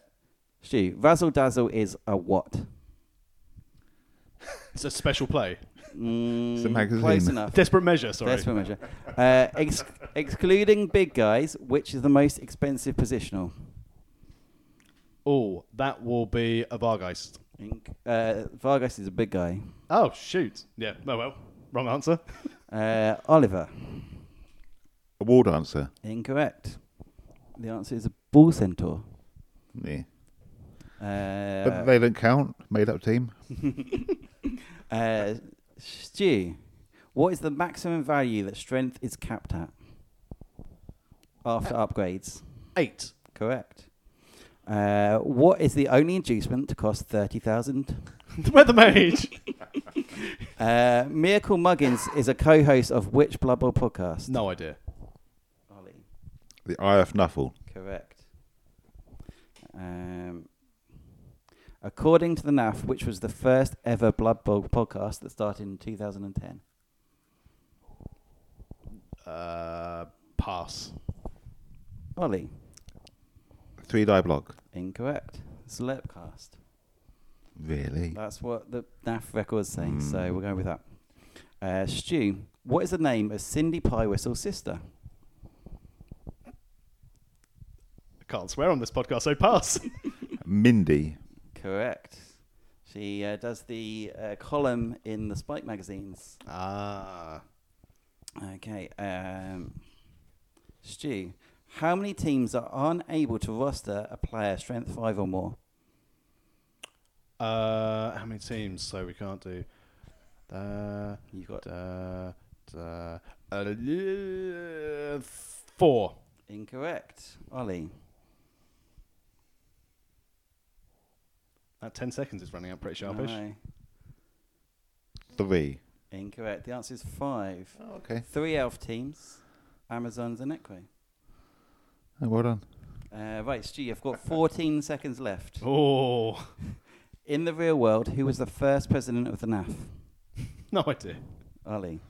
Stu, Razzle Dazzle is a what? It's a special play. Mm, magazine. Close enough. Desperate measure. Sorry. Desperate measure. Uh, ex- excluding big guys, which is the most expensive positional? Oh, that will be a Vargeist. Inc- uh, Vargeist is a big guy. Oh shoot. Yeah. Oh well. Wrong answer. [laughs] Uh, Oliver, A war dancer. incorrect. The answer is a bull centaur. Yeah. Uh, But they don't count. Made up team. [laughs] uh, Stu, what is the maximum value that strength is capped at after upgrades? Eight. Correct. Uh, what is the only inducement to cost thirty thousand? [laughs] The weather mage. [laughs] Uh, Miracle Muggins is a co-host of which Blood Bowl podcast? no idea. Ollie. The IF Nuffle. Correct. Um, according to the NAF, which was the first ever Blood Bowl podcast that started in 2010? Uh, pass. Ollie. Three die block. Incorrect. Slurpcast. Really? That's what the NAF record's saying, so Hmm. we're going with that. Uh, Stu, what is the name of Cindy Pie Whistle's sister? I can't swear on this podcast, so pass. [laughs] Mindy. Correct. She uh, does the uh, column in the Spike magazines. ah. Okay. Um, Stu, how many teams are unable to roster a player strength five or more? Uh, how many teams? So we can't do. Uh, You've got uh, uh, uh, four. incorrect. Ollie. That ten seconds is running out pretty sharpish. No. Three. Incorrect. The answer is five. Oh, okay. Three elf teams, Amazons and Equi. Oh, well done. Uh, right, Stu, you've got 14 [laughs] seconds left. Oh, In the real world, who was the first president of the NAF? [laughs] no idea. Ollie.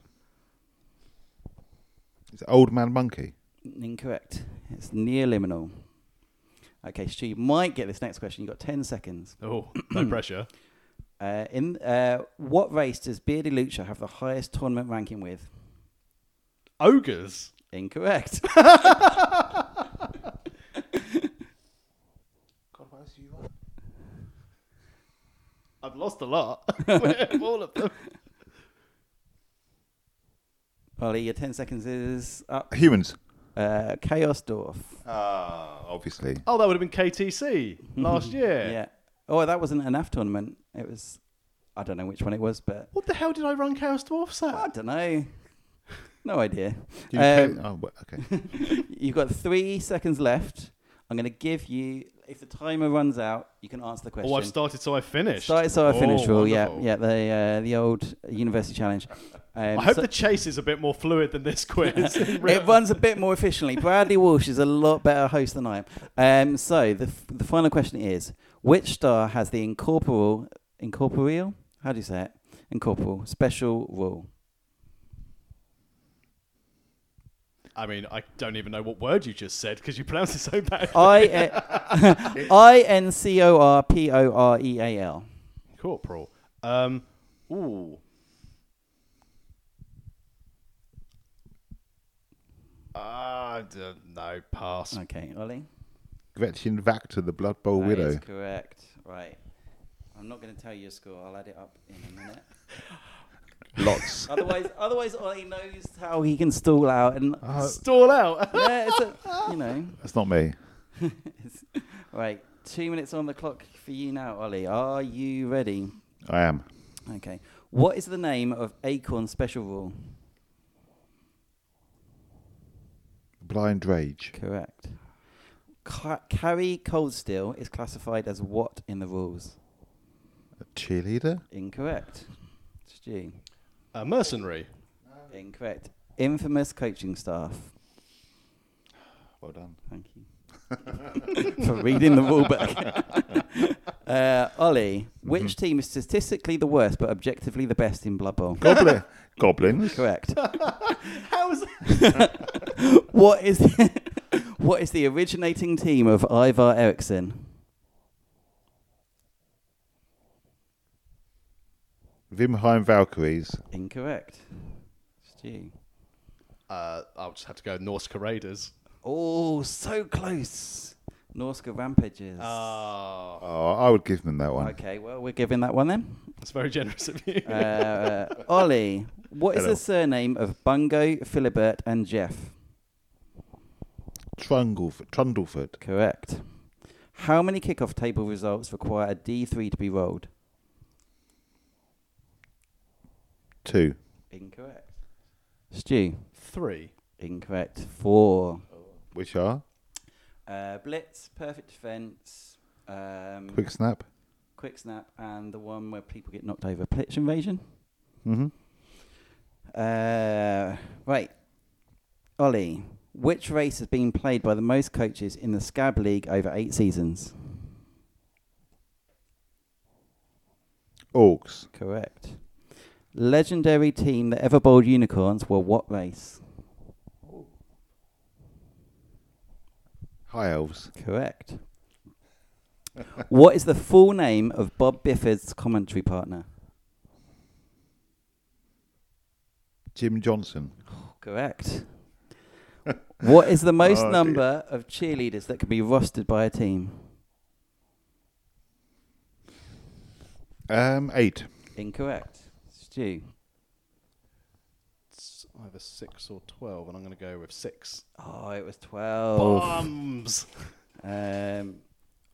It's Old Man Monkey. Incorrect. It's neoliminal. Okay, Stu, you might get this next question. You've got 10 seconds. Oh, no [clears throat] pressure. Uh, in uh, What race does Beardy Lucha have the highest tournament ranking with? Ogres. Incorrect. [laughs] I I've lost a lot. [laughs] [laughs] All of them. Ollie, your 10 seconds is up. Humans. Uh, Chaos Dwarf. Ah, obviously. Oh, that would have been KTC last year. Yeah. Oh, that wasn't an AF tournament. It was, I don't know which one it was, but What the hell did I run Chaos Dwarfs I don't know. No idea. Do you Um, play- oh, well, okay. [laughs] You've got three seconds left. I'm going to give you, if the timer runs out, you can answer the question. Oh, I've started, so I finished. Started so I Oh, finished rule, yeah, yeah, the uh, the old university challenge. [laughs] Um, I hope so- the chase is a bit more fluid than this quiz. [laughs] [laughs] it runs a bit more efficiently. Bradley Walsh is a lot better host than I am. Um, so the f- the final question is: Which star has the incorporeal incorporeal? How do you say it? Incorporeal special rule. I mean, I don't even know what word you just said because you pronounced it so bad. I [laughs] [laughs] I N C O R P O R E A L. Corporal. Um, ooh. Ah, d- no, pass. Okay, Ollie. Gretchen Wächter, the Blood Bowl That is widow. correct. Right. I'm not going to tell you your score. I'll add it up in a minute. [laughs] Lots. [laughs] otherwise, otherwise Ollie knows how he can stall out and Uh, Stall out. [laughs] yeah, it's a, you know. that's not me. It's- [laughs] right, two minutes on the clock for you now, Ollie. Are you ready? I am. Okay. What is the name of Akhorne Special Rule? Blind Rage. Correct. Ca- Kari Coldsteel is classified as what in the rules? A cheerleader? Incorrect. Stu. A mercenary. Incorrect. Infamous coaching staff. Well done. Thank you [laughs] for reading the rule book. [laughs] uh, Ollie, which team is statistically the worst but objectively the best in Blood Bowl? Goblin. [laughs] Goblins. Correct. How is what is the, what is the originating team of Ivar Eriksson? Vimheim Valkyries. Incorrect. Stu. Uh, I'll just have to go Norse Raiders. Oh, so close. Norsca Rampagers. Ah, Oh, I would give them that one. okay, well, we're giving that one then. that's very generous of you. Uh, Ollie, what is Hello. the surname of Bungo, Philibert, and Jeff? Trundlefoot. Trundlefoot. Correct. How many kickoff table results require a D3 to be rolled? Two. Incorrect. Stu. Three. Incorrect. Four. Which are? Uh, blitz, perfect defense, um, Quick Snap. quick snap, and the one where people get knocked over. Pitch invasion. Mm-hmm. Uh, right. Ollie, which race has been played by the most coaches in the SKABB League over eight seasons? Orcs. Correct. Legendary team that ever bowled unicorns were what race? High Elves. Correct. what is the full name of Bob Bifford's commentary partner? Jim Johnson. Correct. what is the most Oh, dear. number of cheerleaders that can be rostered by a team? Um, eight. Incorrect. Stu. It's either six or twelve, and I'm going to go with six. Oh, it was 12. Bombs. Um,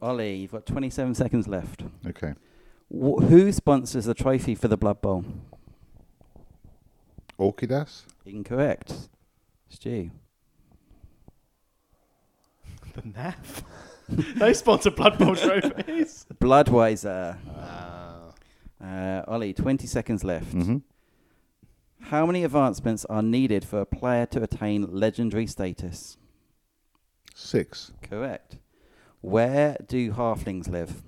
Ollie, you've got 27 seconds left. Okay. Wh- who sponsors the trophy for the Blood Bowl? Orchidas. Incorrect. Stu. [laughs] The NAF. [laughs] they sponsor Blood Bowl trophies. Bloodweiser. Ah. Uh, Ollie, 20 seconds left. Mm-hmm. How many advancements are needed for a player to attain legendary status? Six. Correct. Where do halflings live?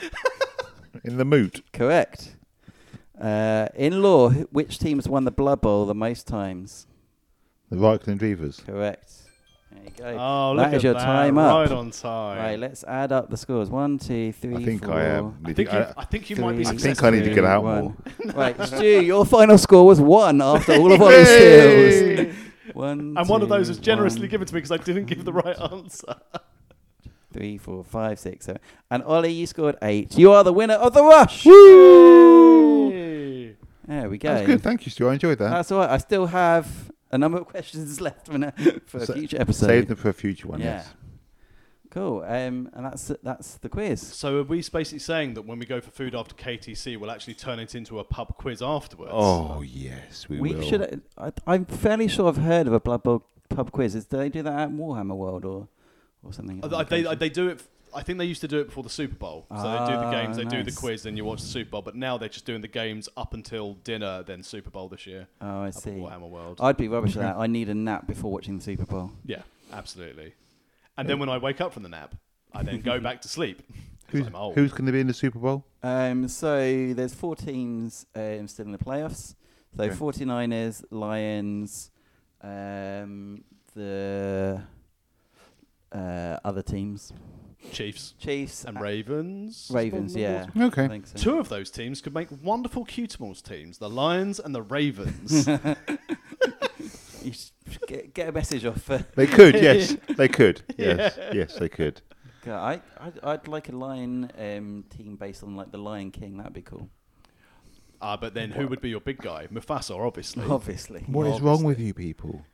[laughs] In the moot. Correct. Uh, in law, which team has won the Blood Bowl the most times? The Reikland Reavers. Correct. There you go. Oh, That look is at your that. time up. Right on time. Right, let's add up the scores. One, two, three, I think four, I am. I think you, I, I think you might be three, I think I need to get out one. more. right, [laughs] Stu, your final score was one after all of Ollie's Yay! skills. One, And one of those was generously one. given to me because I didn't give the right answer. three, four, five, six, seven. And Ollie, you scored eight. You are the winner of the rush. Yay. There we go. That's good. Thank you, Stu. I enjoyed that. That's all right. I still have a number of [laughs] questions left for, a- for a future episode. Save them for a future one. Yeah. Yes. Cool. Um, and that's that's the quiz. So are we basically saying that when we go for food after KTC, we'll actually turn it into a pub quiz afterwards? Oh yes, we, will. We will. should. I, I'm fairly sure I've heard of a Blood Bowl pub quiz. Is do they do that at Warhammer World or or something? Uh, they, they do it. I think they used to do it before the Super Bowl. So they do the Ah, games, they do the nice. quiz, then you watch the Super Bowl. But now they're just doing the games up until dinner, then Super Bowl this year. oh, I up at see. Warhammer World. I'd be rubbish at that. [laughs] I need a nap before watching the Super Bowl. yeah, absolutely. And then when I wake up from the nap, I then go back to sleep. 'cause Who's, I'm old. who's going to be in the Super Bowl? Um, so there's four teams um, still in the playoffs. So Okay. 49ers, Lions, um, the uh, other teams, Chiefs Chiefs, and Ravens. Ravens. Yeah, Okay. Think so. Two of those teams could make wonderful Cutimals teams: the Lions and the Ravens. [laughs] You should get, get a message off. Uh, They could. [laughs] Yes, they could. [laughs] Yes, yes, they could. I, I'd, I'd like a lion um, team based on like the Lion King. That'd be cool. Ah, but then who would be your big guy? Mufasa, obviously. Obviously. What is wrong with you people?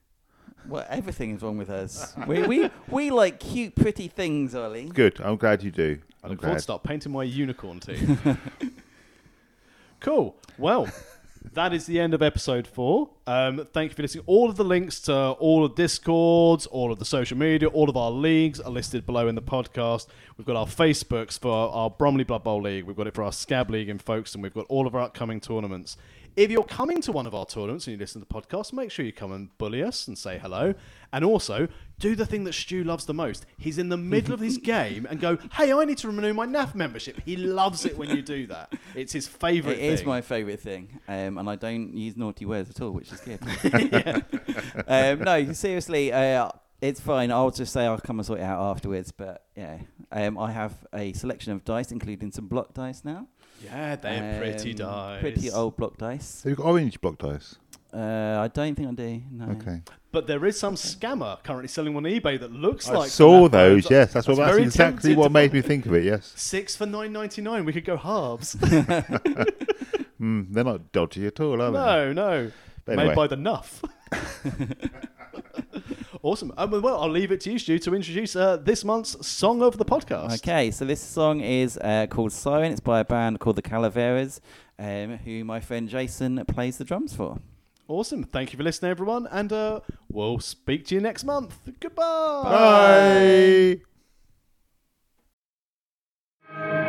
Well, everything is wrong with us. we, we we like cute, pretty things, Oli. Good. I'm glad you do. I I'm look forward glad. to start painting my unicorn team. [laughs] cool. Well, that is the end of episode four. Um, thank you for listening. All of the links to all of Discords, all of the social media, all of our leagues are listed below in the podcast. We've got our Facebooks for our Bromley Blood Bowl League. We've got it for our SKABB League in Folkestone. We've got all of our upcoming tournaments. If you're coming to one of our tournaments and you listen to the podcast, make sure you come and bully us and say hello. And also, do the thing that Stu loves the most. He's in the middle of his [laughs] game and go, hey, I need to renew my NAF membership. He loves it when you do that. It's his favourite It thing. is my favourite thing, um, and I don't use naughty words at all, which is good. [laughs] [laughs] um, no, seriously, uh, it's fine. I'll just say I'll come and sort it out afterwards. But yeah, um, I have a selection of dice, including some block dice now. Yeah, they're pretty Um, dice. Pretty old block dice. So you've got orange block dice. Uh, I don't think I do. No. Okay. But there is some scammer currently selling on eBay that looks I like. saw the those. Yes, that's what. That's very exactly tempted what to made me think of it. Yes. Six for nine ninety nine. We could go halves. [laughs] Mm, they're not dodgy at all, are they? no, no. But Made anyway. by the NAF. [laughs] Awesome. Um, well, I'll leave it to you, Stu, to introduce uh, this month's song of the podcast. Okay, so this song is uh, called Siren. It's by a band called the Calaveras, um, who my friend Jason plays the drums for. Awesome. Thank you for listening, everyone, and uh, we'll speak to you next month. Goodbye. Bye. Bye.